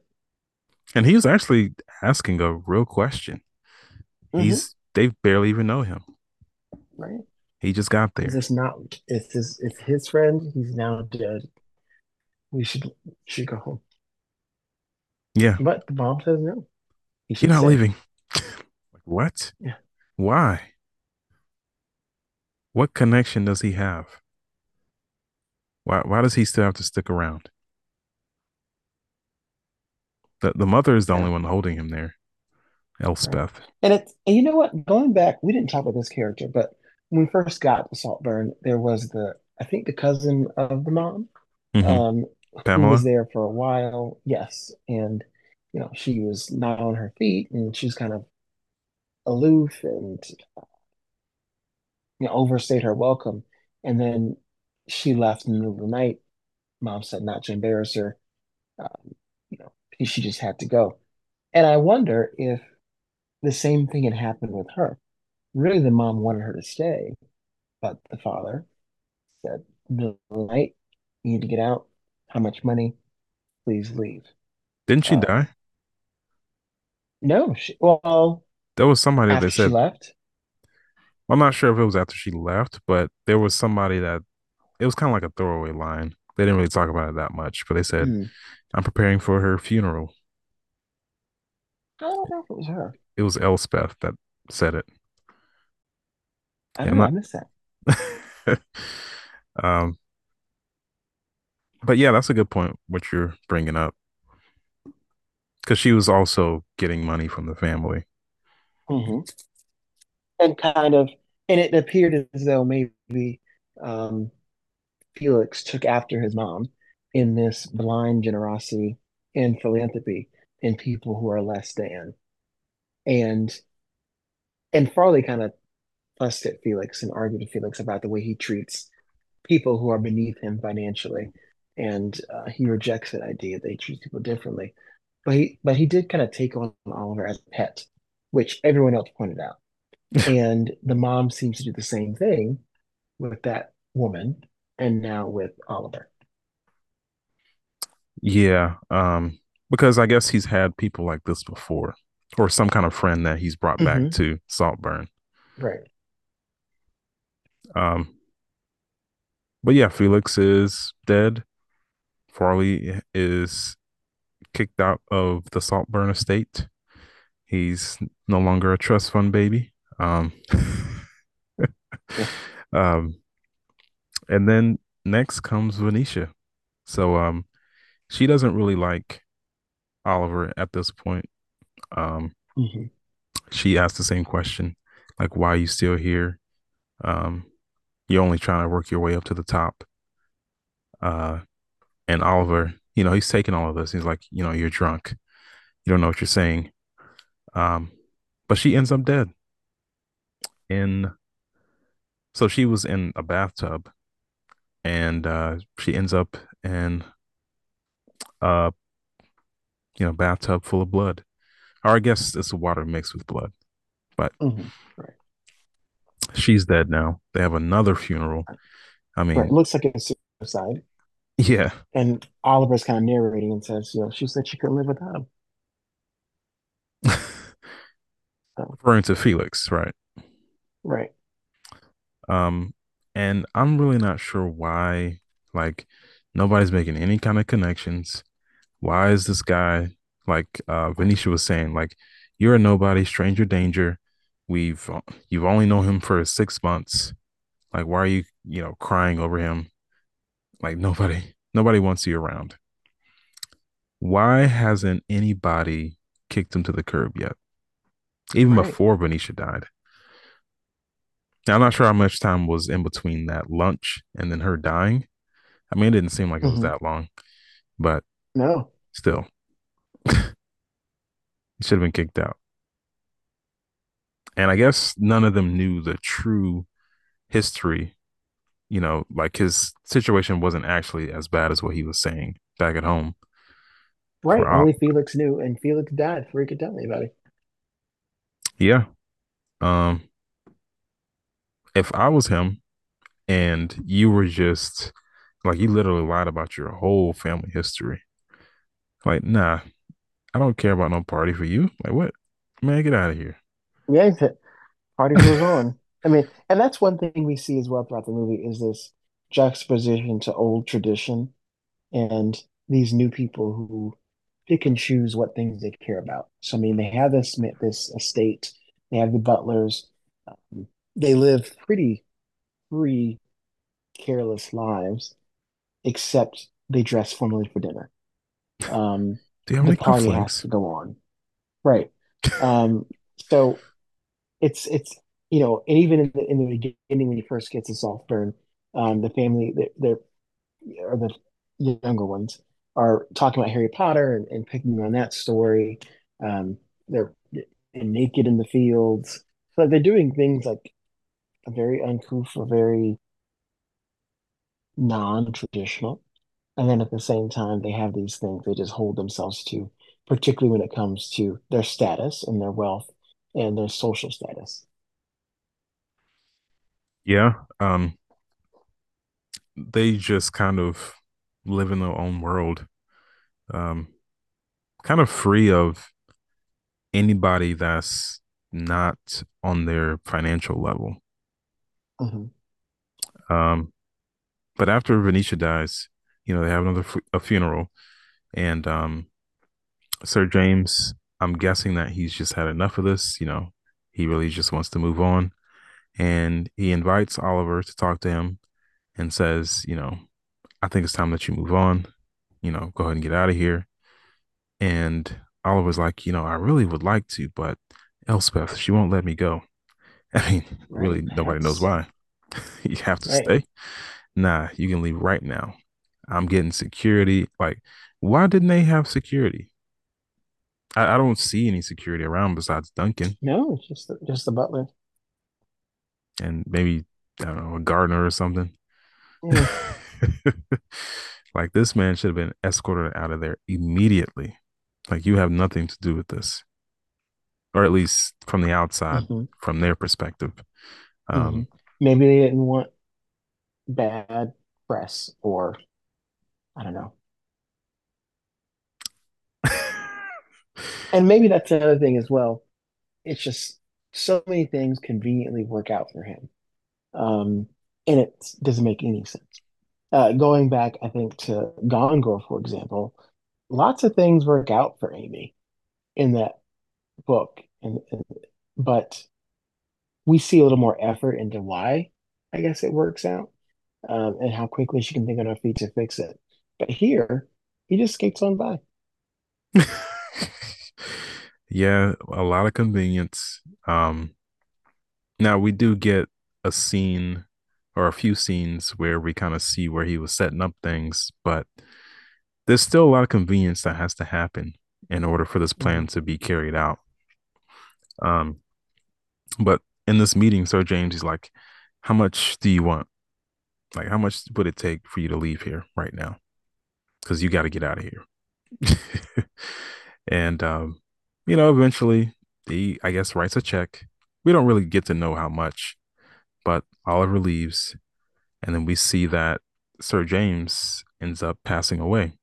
And he was actually asking a real question. Mhm. He's, they barely even know him. Right. He just got Is there. this not? It's his. It's his friend. He's now dead. We should should go home. Yeah, But the mom says no. He you're not stay. leaving. Like, <laughs> what? Yeah. Why? What connection does he have? Why, why does he still have to stick around? The, the mother is the only one holding him there, Elspeth. And it's and you know what? Going back, we didn't talk about this character, but when we first got to Saltburn, there was the I think the cousin of the mom, Mhm. um, who Pamela? was there for a while. Yes, and you know she was not on her feet, and she was kind of aloof and you know overstayed her welcome. And then she left in the middle of the night. Mom said not to embarrass her. Um, you know, she just had to go. And I wonder if the same thing had happened with her. Really, the mom wanted her to stay, but the father said, "Middle of the night, you need to get out. How much money? Please leave." Didn't she Uh, die? no, she, well, There was somebody after that she said, left, I'm not sure if it was after she left, but there was somebody that it was kind of like a throwaway line. They didn't really talk about it that much, but they said, Hmm. "I'm preparing for her funeral." I don't know if it was her. It was Elspeth that said it. I Yeah, don't I'm know. I not. missed that. <laughs> um, but yeah, that's a good point. What you're bringing up, because she was also getting money from the family. hmm And kind of, and it appeared as though maybe um, Felix took after his mom in this blind generosity and philanthropy in people who are less than. And and Farley kind of fussed at Felix and argued with Felix about the way he treats people who are beneath him financially. And uh, he rejects that idea that he treats people differently. But he but he did kind of take on Oliver as a pet, which everyone else pointed out. <laughs> And the mom seems to do the same thing with that woman and now with Oliver. Yeah, um, because I guess he's had people like this before, or some kind of friend that he's brought back hmm to Saltburn. Right. Um, but yeah, Felix is dead. Farley is kicked out of the Saltburn estate. He's no longer a trust fund baby. Um, <laughs> Yeah. um, and then next comes Venetia. So um, she doesn't really like Oliver at this point. Um, hmm she asked the same question, like, why are you still here? Um, you're only trying to work your way up to the top. Uh, and Oliver, you know, he's taking all of this. He's like, you know, you're drunk. You don't know what you're saying. Um, but she ends up dead in, so she was in a bathtub and uh, she ends up in a, you know, bathtub full of blood. Or I guess it's water mixed with blood, but hmm Right. she's dead now. They have another funeral. I Right. It mean, looks like a suicide. yeah. And Oliver's kind of narrating and says, you know, she said she couldn't live without him. <laughs> So, Referring to Felix, right? right. Um, and I'm really not sure why, like, nobody's making any kind of connections. Why is this guy, like, uh, Venetia was saying, like, you're a nobody, stranger danger. We've, you've only known him for six months. Like, why are you, you know, crying over him? Like, nobody, nobody wants you around. Why hasn't anybody kicked him to the curb yet? Even Right. before Venetia died. Now, I'm not sure how much time was in between that lunch and then her dying. I mean, it didn't seem like it was hmm that long, but No. still, he <laughs> should have been kicked out. And I guess none of them knew the true history. You know, like his situation wasn't actually as bad as what he was saying back at home Right. Only Felix knew, and Felix died before he could tell anybody. Yeah. Um, if I was him and you were just like you literally lied about your whole family history, like, nah, I don't care about no party for you. Like, what? Man, get out of here. Yeah, party goes on. I mean, and that's one thing we see as well throughout the movie is this juxtaposition to old tradition and these new people who pick and choose what things they care about. So, I mean, they have this this estate, they have the butlers, um, they live pretty free, careless lives, except they dress formally for dinner. Um, Do you have the any party has to go on. Right. Um, so it's it's you know, and even in the in the beginning when he first gets to Saltburn, um, the family they're, they're or the younger ones are talking about Harry Potter and, and picking on that story. Um, they're, they're naked in the fields, so they're doing things like very uncouth or very non-traditional. And then at the same time, they have these things they just hold themselves to, particularly when it comes to their status and their wealth and their social status. Yeah. Um, they just kind of live in their own world, um, kind of free of anybody that's not on their financial level. Hmm Um, but after Venetia dies, you know, they have another fu- a funeral, and um, Sir James, I'm guessing that he's just had enough of this. You know, he really just wants to move on, and he invites Oliver to talk to him and says, you know, I think it's time that you move on. You know, go ahead and get out of here. And Oliver's like, you know, I really would like to, but Elspeth, she won't let me go. <laughs> I mean, Right. really, nobody knows why. <laughs> you have to right. stay. Nah, you can leave right now. I'm getting security. Like, why didn't they have security? I, I don't see any security around besides Duncan No, it's just the, just the butler. and maybe, I don't know, a gardener or something. Yeah. <laughs> like, this man should have been escorted out of there immediately. Like, you have nothing to do with this, or at least from the outside, hmm from their perspective. Um, Maybe they didn't want bad press, or I don't know. <laughs> And maybe that's another thing as well. It's just so many things conveniently work out for him. Um, and it doesn't make any sense. Uh, going back, I think, to Gone Girl, for example, lots of things work out for Amy in that book. And, and but we see a little more effort into why I guess it works out, um, and how quickly she can think on her feet to fix it. But here, he just skates on by. <laughs> yeah, a lot of convenience. Um, now we do get a scene or a few scenes where we kind of see where he was setting up things, but there's still a lot of convenience that has to happen in order for this plan hmm to be carried out. Um, but in this meeting, Sir James is like, "How much do you want? Like, how much would it take for you to leave here right now? Because you got to get out of here." <laughs> and um, you know, eventually he, I guess, writes a check. We don't really get to know how much, but Oliver leaves, and then we see that Sir James ends up passing away.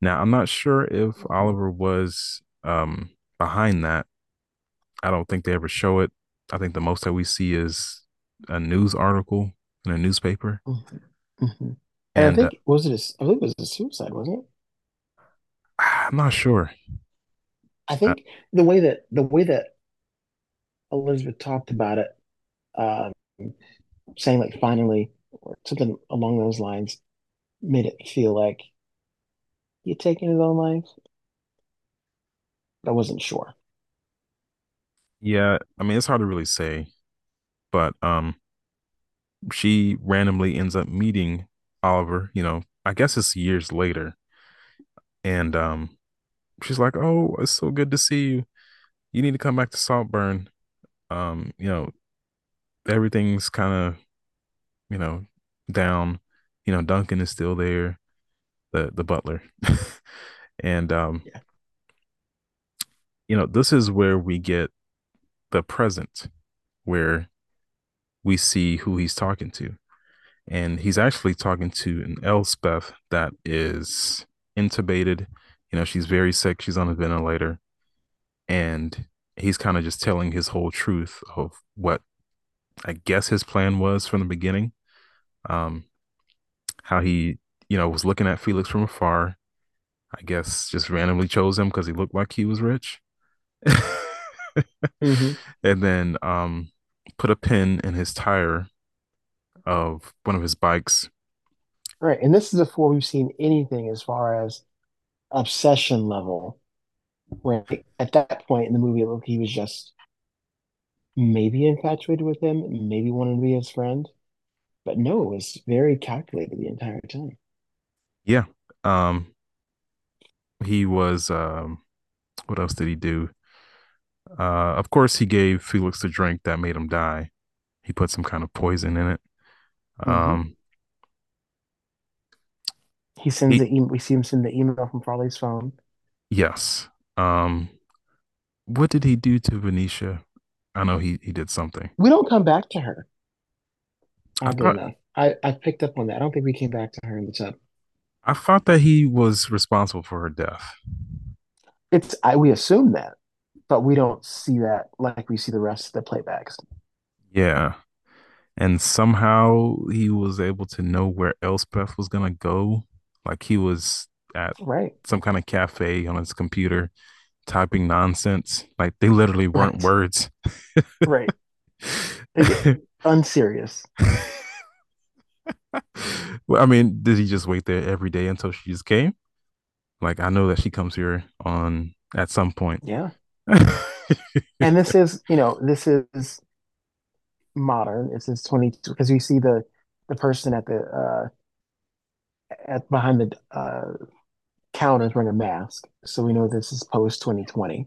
Now, I'm not sure if Oliver was um, behind that. I don't think they ever show it. I think the most that we see is a news article in a newspaper, hmm hmm And I and uh, think was it a, I believe it was a suicide, wasn't it? I'm not sure. I Uh, think the way that the way that Elizabeth talked about it, um, saying like finally or something along those lines, made it feel like he had taken his own life. But I wasn't sure. Yeah, I mean, it's hard to really say, but um, she randomly ends up meeting Oliver. You know, I guess it's years later, and um, she's like, "Oh, it's so good to see you. You need to come back to Saltburn. Um, you know, everything's kind of you know down. You know, Duncan is still there, the the butler, <laughs> and um, Yeah. you know, this is where we get the present, where we see who he's talking to, and he's actually talking to an Elspeth that is intubated. You know, she's very sick. She's on a ventilator, and he's kind of just telling his whole truth of what I guess his plan was from the beginning. Um, how he, you know, was looking at Felix from afar. I guess just randomly chose him because he looked like he was rich. <laughs> hmm <laughs> and then um put a pin in his tire of one of his bikes. Right. And this is before we've seen anything as far as obsession level. Right. At that point in the movie, it looked he was just maybe infatuated with him, maybe wanted to be his friend. But no, it was very calculated the entire time. Yeah. Um he was um what else did he do? Uh of course he gave Felix the drink that made him die. He put some kind of poison in it. hmm Um He sends he the email. We see him send the email from Farley's phone. yes. Um what did he do to Venetia? I know he he did something. We don't come back to her, I thought. I, I picked up on that. I don't think we came back to her in the tub. I thought that he was responsible for her death. It's I we assume that, but we don't see that like we see the rest of the playbacks. Yeah. and somehow he was able to know where Elspeth was gonna go. Like he was at Right. some kind of cafe on his computer typing nonsense. Like they literally weren't <laughs> Right. words. Right. Unserious. well, I mean, did he just wait there every day until she just came? Like I know that she comes here on at some point. Yeah. <laughs> And this is, you know, this is modern. This is 20 because you see the the person at the uh at behind the uh counter is wearing a mask. So we know this is post 2020.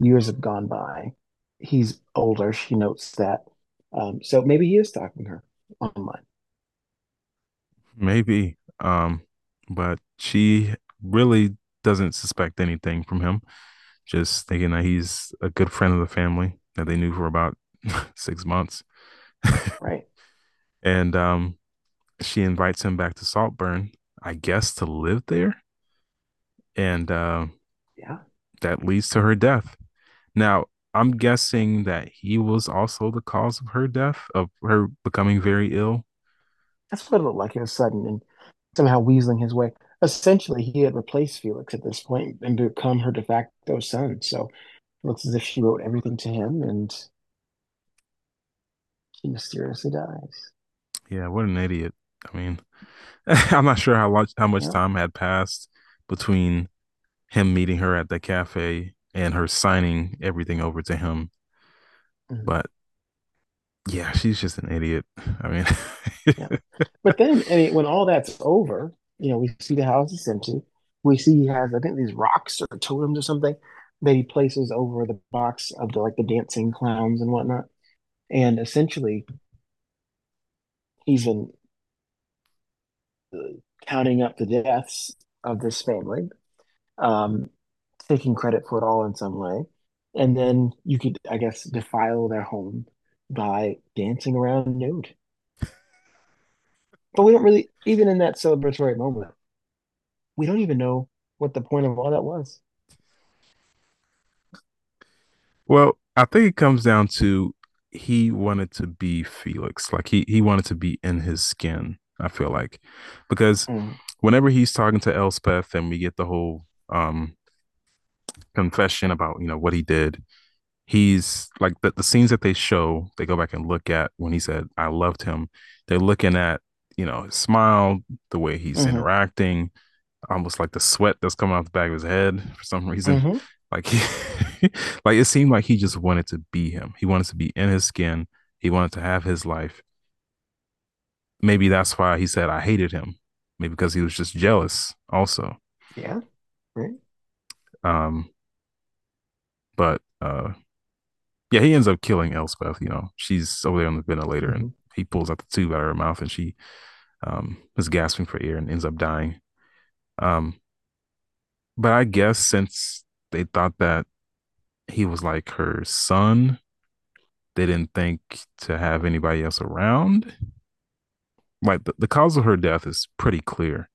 Years have gone by. He's older, she notes that. Um, so maybe he is stalking her online. Maybe. Um, but she really doesn't suspect anything from him. Just thinking that he's a good friend of the family that they knew for about <laughs> six months. Right. <laughs> And um, she invites him back to Saltburn, I guess, to live there. And uh, Yeah. that leads to her death. Now, I'm guessing that he was also the cause of her death, of her becoming very ill. That's what it looked like. It was sudden and somehow weaseling his way. Essentially, he had replaced Felix at this point and become her de facto son. So it looks as if she wrote everything to him and he mysteriously dies. Yeah, what an idiot. I mean, <laughs> I'm not sure how much how much Yeah. time had passed between him meeting her at the cafe and her signing everything over to him. Mhm. But yeah, she's just an idiot. I mean, <laughs> Yeah. But then, I mean, when all that's over, you know, we see the house is empty. We see he has, I think, these rocks or totems or something that he places over the box of the like the dancing clowns and whatnot. And essentially, he's been uh, counting up the deaths of this family, um, taking credit for it all in some way. And then you could, I guess, defile their home by dancing around nude. But we don't really, even in that celebratory moment, we don't even know what the point of all that was. well, I think it comes down to he wanted to be Felix. Like he he wanted to be in his skin, I feel like. Because Mm, whenever he's talking to Elspeth and we get the whole um confession about, you know, what he did, he's like the, the scenes that they show, they go back and look at when he said, I loved him. They're looking at, you know, his smile, the way he's mhm, interacting, almost like the sweat that's coming out the back of his head <laughs> for some reason. mhm. Like he, <laughs> like it seemed like he just wanted to be him. He wanted to be in his skin. He wanted to have his life. Maybe that's why he said I hated him. Maybe because he was just jealous also. Yeah, right. Um, but uh yeah, he ends up killing Elspeth, you know. She's over there on the ventilator and Mhm. He pulls out the tube out of her mouth and she um is gasping for air and ends up dying. Um, but I guess since they thought that he was like her son, they didn't think to have anybody else around. Like the, the cause of her death is pretty clear.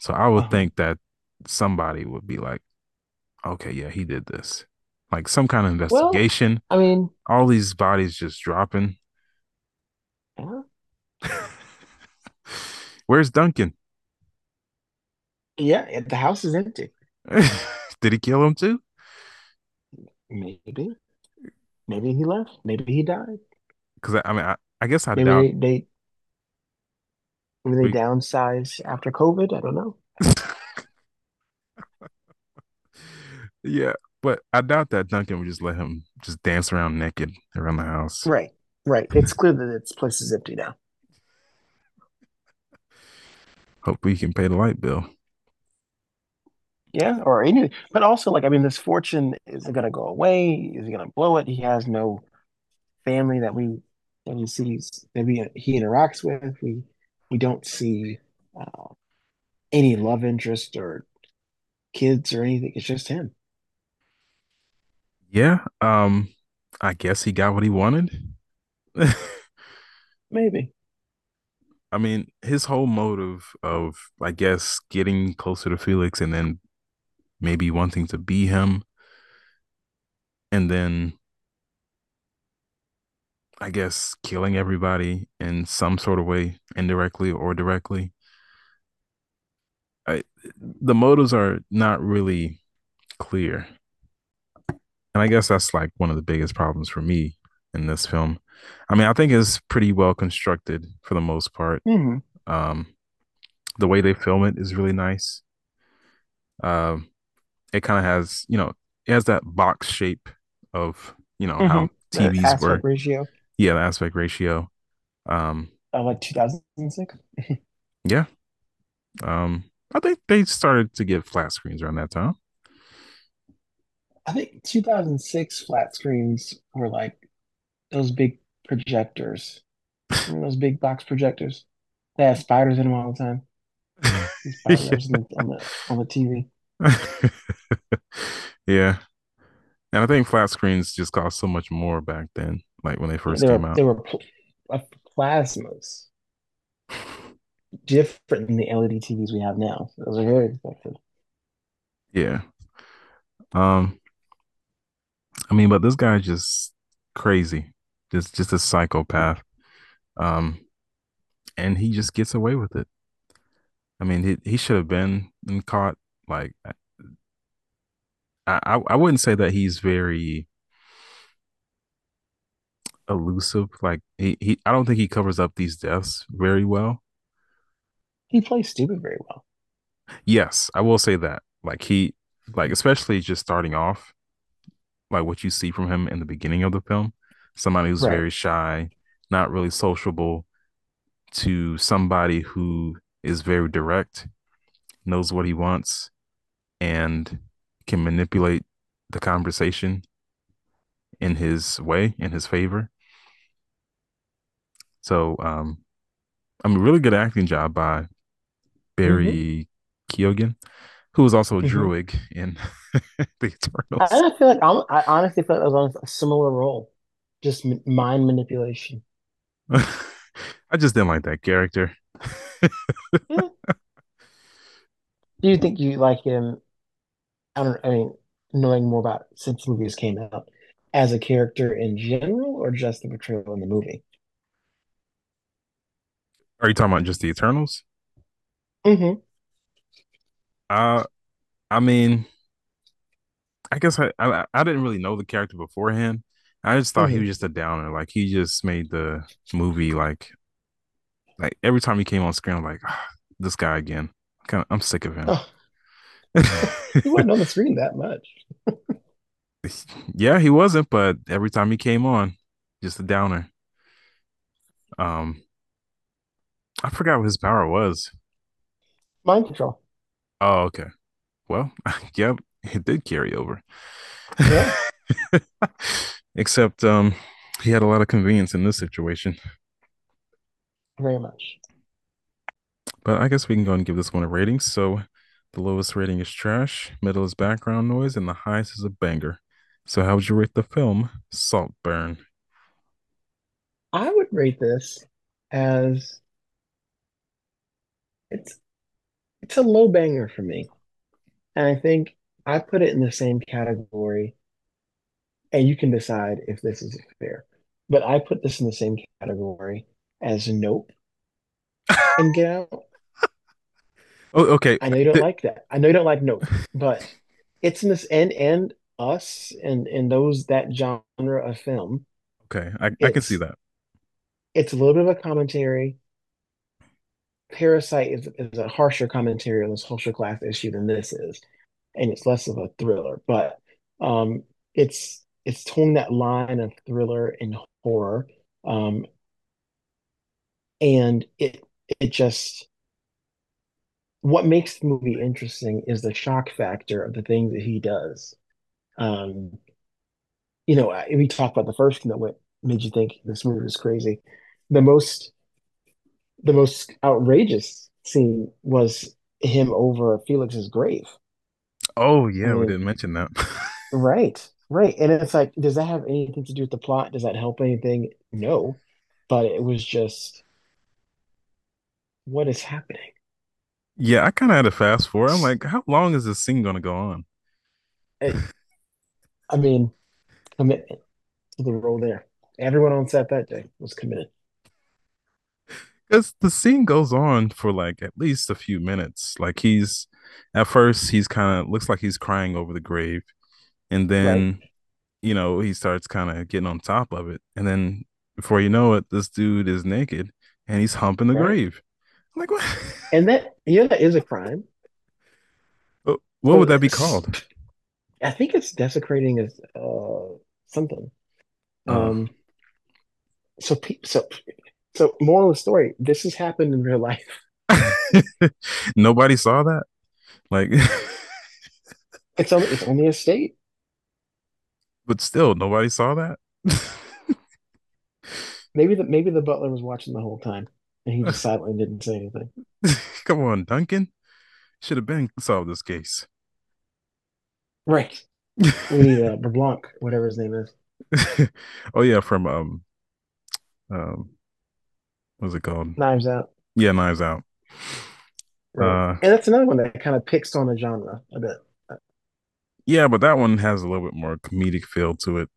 So I would Uh-huh. think that somebody would be like, okay, yeah, he did this. Like some kind of Well, investigation. I mean, All these bodies just dropping. Yeah, <laughs> Where's Duncan? yeah, the house is empty. <laughs> Did he kill him too? Maybe, maybe he left. Maybe he died. Because I, mean, I, I guess I Maybe doubt. they they maybe they We- downsized after COVID. I don't know. <laughs> yeah, but I doubt that Duncan would just let him just dance around naked around the house. Right, right. It's clear that its place is empty now. Hopefully, he can pay the light bill. Yeah, or any, but also like I mean, this fortune is it gonna go away? Is he gonna blow it? He has no family that we that he sees that we he interacts with. We we don't see uh, any love interest or kids or anything. It's just him. Yeah, um, I guess he got what he wanted. <laughs> Maybe. I mean, his whole motive of, I guess, getting closer to Felix and then maybe wanting to be him, and then I guess killing everybody in some sort of way, indirectly or directly. I, the motives are not really clear. And I guess that's like one of the biggest problems for me in this film. I mean, I think it's pretty well constructed for the most part. hmm Um, the way they film it is really nice. Um, it kind of has, you know, it has that box shape of, you know, hmm how TVs work. ratio Yeah, the aspect ratio. Um, of like 2006. <laughs> yeah. Um, I think they started to get flat screens around that time. I think 2006 flat screens were like those big projectors. Those big box projectors? They had spiders in them all the time. <laughs> Spiders on the, on the TV. <laughs> Yeah. And I think flat screens just cost so much more back then, like when they first they came were out. they were pl uh, plasmas, different than the LED TVs we have now. Those are very expensive. Yeah. Um, I mean, but this guy's just crazy. Just just a psychopath. Um, and he just gets away with it. I mean, he he should have been caught. Like, I I, I wouldn't say that he's very elusive. Like, he, he I don't think he covers up these deaths very well. He plays stupid very well. Yes, I will say that. Like he like especially just starting off, like what you see from him in the beginning of the film, somebody who's Right. very shy, not really sociable, to somebody who is very direct, knows what he wants, and can manipulate the conversation in his way, in his favor. So um I mean really good acting job by Barry Keoghan, who was also hmm Druig in <laughs> the I Eternals. don't feel like I'm, I honestly feel like I was on a similar role, just m mind manipulation. <laughs> I just didn't like that character. Yeah. Do you think you like him? I don't. I mean, knowing more about it since movies came out, as a character in general, or just the portrayal in the movie? Are you talking about just the Eternals? hmm Uh, I mean, I guess I, I I didn't really know the character beforehand. I just thought he hmm was just a downer. Like he just made the movie like like every time he came on screen, I'm like, "Ah, this guy again. Kind of, I'm sick of him. Oh, <laughs> he wasn't on the screen that much. <laughs> yeah, he wasn't, but every time he came on, just a downer. Um, I forgot what his power was. Mind control. Oh, okay. Well, <laughs> yep, it did carry over. Yeah, Except um he had a lot of convenience in this situation. very much. But I guess we can go and give this one a rating. So the lowest rating is trash, middle is background noise, and the highest is a banger. So how would you rate the film Saltburn? I would rate this as it's it's a low banger for me, and I think I put it in the same category. And you can decide if this is fair, but I put this in the same category as Nope <laughs> and Get Out. Oh, okay. I know you don't Th- like that. I know you don't like Nope, <laughs> but it's in this and and us and and those that genre of film. okay, I, I can see that. it's a little bit of a commentary. Parasite is, is a harsher commentary on this social class issue than this is, and it's less of a thriller. But um, it's it's towing that line of thriller and horror, um, and it it just what makes the movie interesting is the shock factor of the things that he does. Um, you know, we talked about the first thing that what made you think this movie was crazy. The most the most outrageous scene was him over Felix's grave. Oh I yeah, we didn't mention that. <laughs> right, right. And it's like, does that have anything to do with the plot? Does that help anything? No. But it was just, what is happening? yeah, I kind of had to fast forward. I'm like, how long is this scene gonna go on? It, I mean, commitment to the role there. Everyone on set that day was committed. Because the scene goes on for like at least a few minutes. Like he's at first he's kind of looks like he's crying over the grave, and Right. then you know he starts kind of getting on top of it, and then before you know it, this dude is naked and he's humping the Right. grave. I'm like what? <laughs> And that yeah, that is a crime. what would that be called? I think it's desecrating as uh something. Uh, Um so so so moral of the story, this has happened in real life. <laughs> <laughs> nobody saw that. Like, It's only it's only a state. But still, nobody saw that. <laughs> Maybe the maybe the butler was watching the whole time and he just <laughs> silently didn't say anything. <laughs> Come on, Duncan. Should have been solved this case. Right. We need uh LeBlanc, whatever his name is. oh yeah, from um um what's it called? Knives Out. Yeah, Knives Out. Right. Uh and that's another one that kind of picks on the genre a bit. Yeah, but that one has a little bit more comedic feel to it.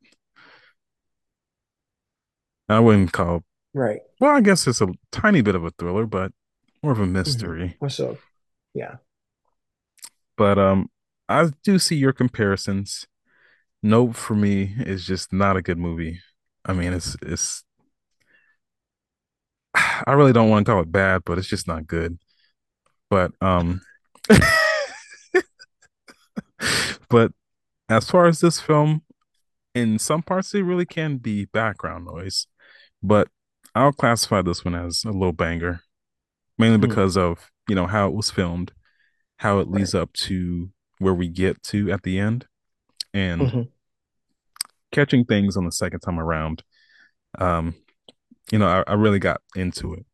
I wouldn't call Right. well, I guess it's a tiny bit of a thriller, but more of a Mhm. mystery. Or so. Yeah. But um I do see your comparisons. Nope for me is just not a good movie. I mean, it's it's <sighs> I really don't want to call it bad, but it's just not good. But um <laughs> but as far as this film, in some parts it really can be background noise. But I'll classify this one as a little banger, mainly Mhm. because of, you know, how it was filmed, how it leads up to where we get to at the end, and Mhm. catching things on the second time around. Um, you know, I, I really got into it.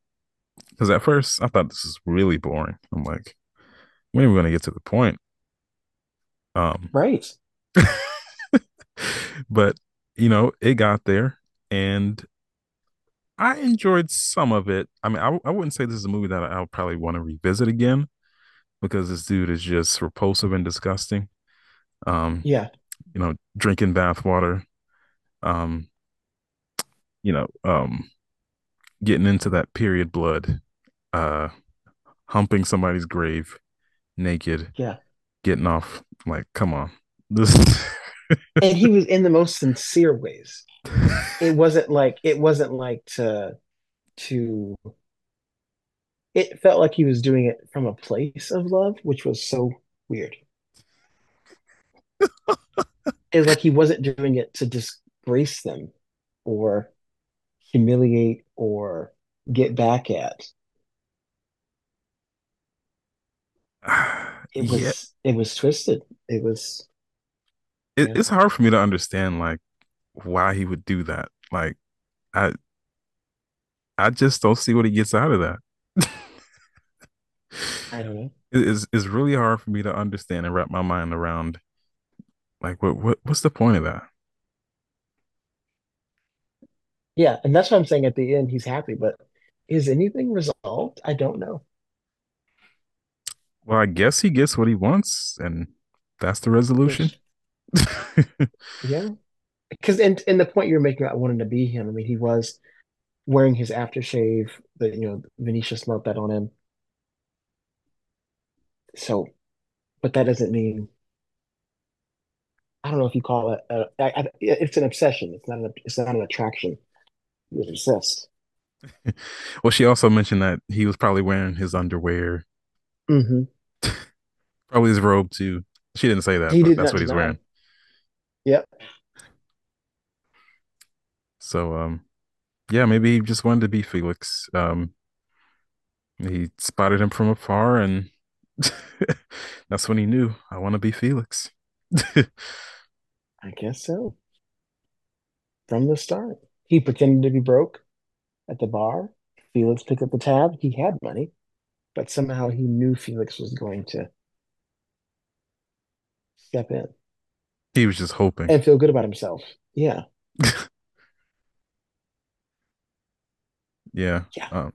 Because at first I thought this is really boring. I'm like, when are we gonna get to the point? Um, Right. <laughs> but you know, it got there, and I enjoyed some of it. I mean, I, I wouldn't say this is a movie that I'll probably want to revisit again because this dude is just repulsive and disgusting. Um, Yeah. you know, drinking bathwater, um, you know, um, getting into that period blood, uh, humping somebody's grave naked, Yeah. Getting off. Like, come on, this. <laughs> And he was in the most sincere ways. It wasn't like it wasn't like to to it felt like he was doing it from a place of love, which was so weird. It was like he wasn't doing it to disgrace them or humiliate or get back at. <sighs> <sighs> It was yeah, it was twisted. It was it, yeah. it's hard for me to understand like why he would do that. Like, I I just don't see what he gets out of that. I don't know. <laughs> It is it's really hard for me to understand and wrap my mind around. Like, what what what's the point of that? Yeah, and that's what I'm saying at the end he's happy, but is anything resolved? I don't know. Well, I guess he gets what he wants, and that's the resolution. Which <laughs> yeah. Because and and the point you're making about wanting to be him, I mean he was wearing his aftershave, that you know, Venetia smelled that on him. So, but that doesn't mean I don't know if you call it a, I, I, it's an obsession. It's not an it's not an attraction. Was obsessed. <laughs> well, she also mentioned that he was probably wearing his underwear, hmm probably his robe too. She didn't say that, He but that's what he's wearing. Yep. So, um, yeah, maybe he just wanted to be Felix. Um, he spotted him from afar, and <laughs> that's when he knew I want to be Felix. <laughs> I guess so. From the start. He pretended to be broke at the bar. Felix picked up the tab. He had money, but somehow he knew Felix was going to step in he was just hoping. and feel good about himself. Yeah. <laughs> Yeah. Yeah. Um,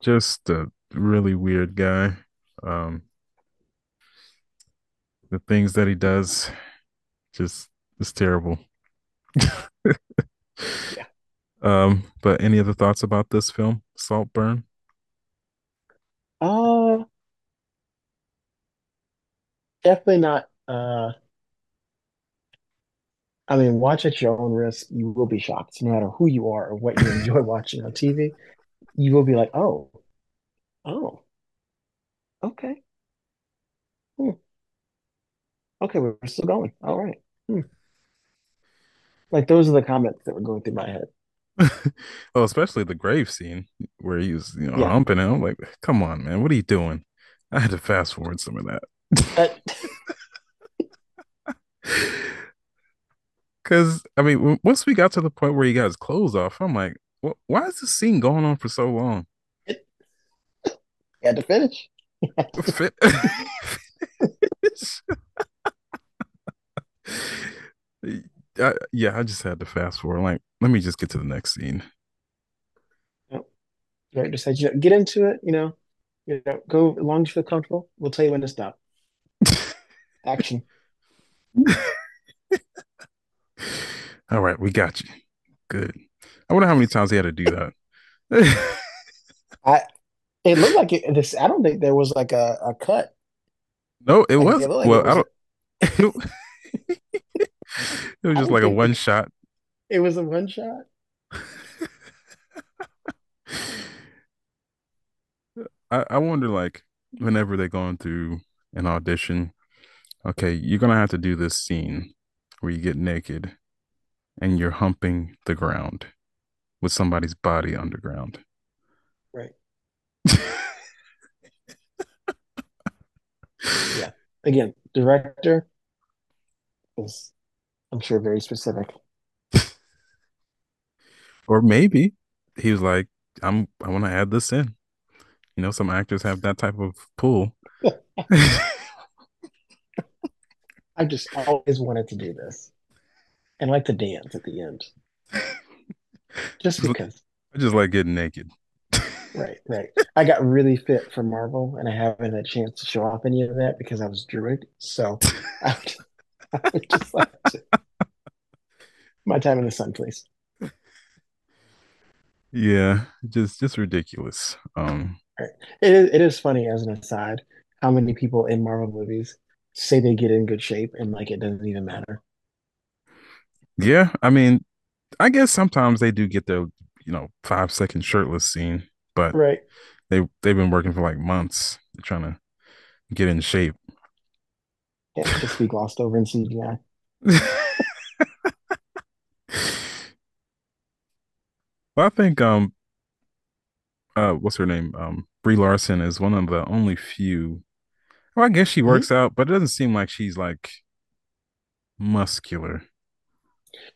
just a really weird guy. Um, the things that he does, just it's terrible. <laughs> Yeah. Um, but any other thoughts about this film, Saltburn? Uh, definitely not. Uh, I mean, watch at your own risk. You will be shocked, no matter who you are or what you enjoy <laughs> watching on TV. You will be like, oh, oh, okay, hmm. Okay, we're still going. All right. Hmm. Like those are the comments that were going through my head. <laughs> well, especially the grave scene where he was, you know, Yeah. humping it. I'm like, come on, man, what are you doing? I had to fast forward some of that. That, Because, <laughs> I mean, once we got to the point where he got his clothes off, I'm like, well, why is this scene going on for so long? it, had to finish. Fi- <laughs> <laughs> I, yeah, I just had to fast forward. Like, let me just get to the next scene. Right, just said, you know, get into it. You know, you know, go as long as you feel comfortable. We'll tell you when to stop. Action. <laughs> All right, we got you. Good. I wonder how many times he had to do that. I. It looked like it, this. I don't think there was like a, a cut. no, it Like, was. it like well, it I don't. <laughs> it was just like a one shot. It was a one shot. <laughs> I, I wonder, like, whenever they're going through an audition, okay, you're gonna have to do this scene where you get naked and you're humping the ground with somebody's body underground. Right. <laughs> Yeah. Again, director is, I'm sure, very specific. Or maybe he was like, I'm I want to add this in. You know, some actors have that type of pull. <laughs> I just always wanted to do this, and like to dance at the end, just because. I just like getting naked. Right, right. I got really fit for Marvel, and I haven't had a chance to show off any of that because I was Druig. So <laughs> I would, I would just like to. My time in the sun, please. Yeah, just just ridiculous. Um It is, it is funny as an aside how many people in Marvel movies say they get in good shape and like it doesn't even matter. yeah, I mean, I guess sometimes they do get the, you know, five second shirtless scene, but Right. they they've been working for like months trying to get in shape. Can't just be glossed over in CGI. <laughs> Well, I think um uh what's her name? Um Brie Larson is one of the only few well, I guess she works mm-hmm. out, but it doesn't seem like she's like muscular.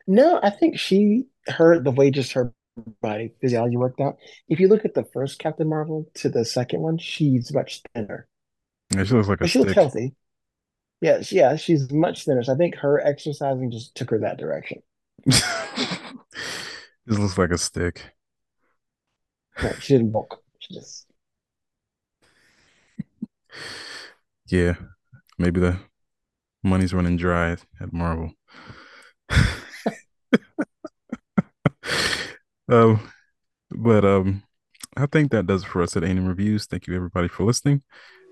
No, I think she, her, the way just her body physiology worked out. If you look at the first Captain Marvel to the second one, she's much thinner. Yeah, she looks like a But she looks healthy. Yeah, she- yeah, she's much thinner. So I think her exercising just took her that direction. <laughs> This looks like a stick. Right. She didn't bulk. She just Yeah, maybe the money's running dry at Marvel. <laughs> um, but um, I think that does it for us at AM Reviews. Thank you everybody for listening.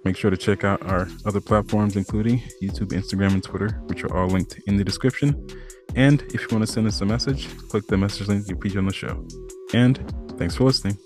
Make sure to check out our other platforms, including YouTube, Instagram, and Twitter, which are all linked in the description. And if you want to send us a message, click the message link you feature on the show. And thanks for listening.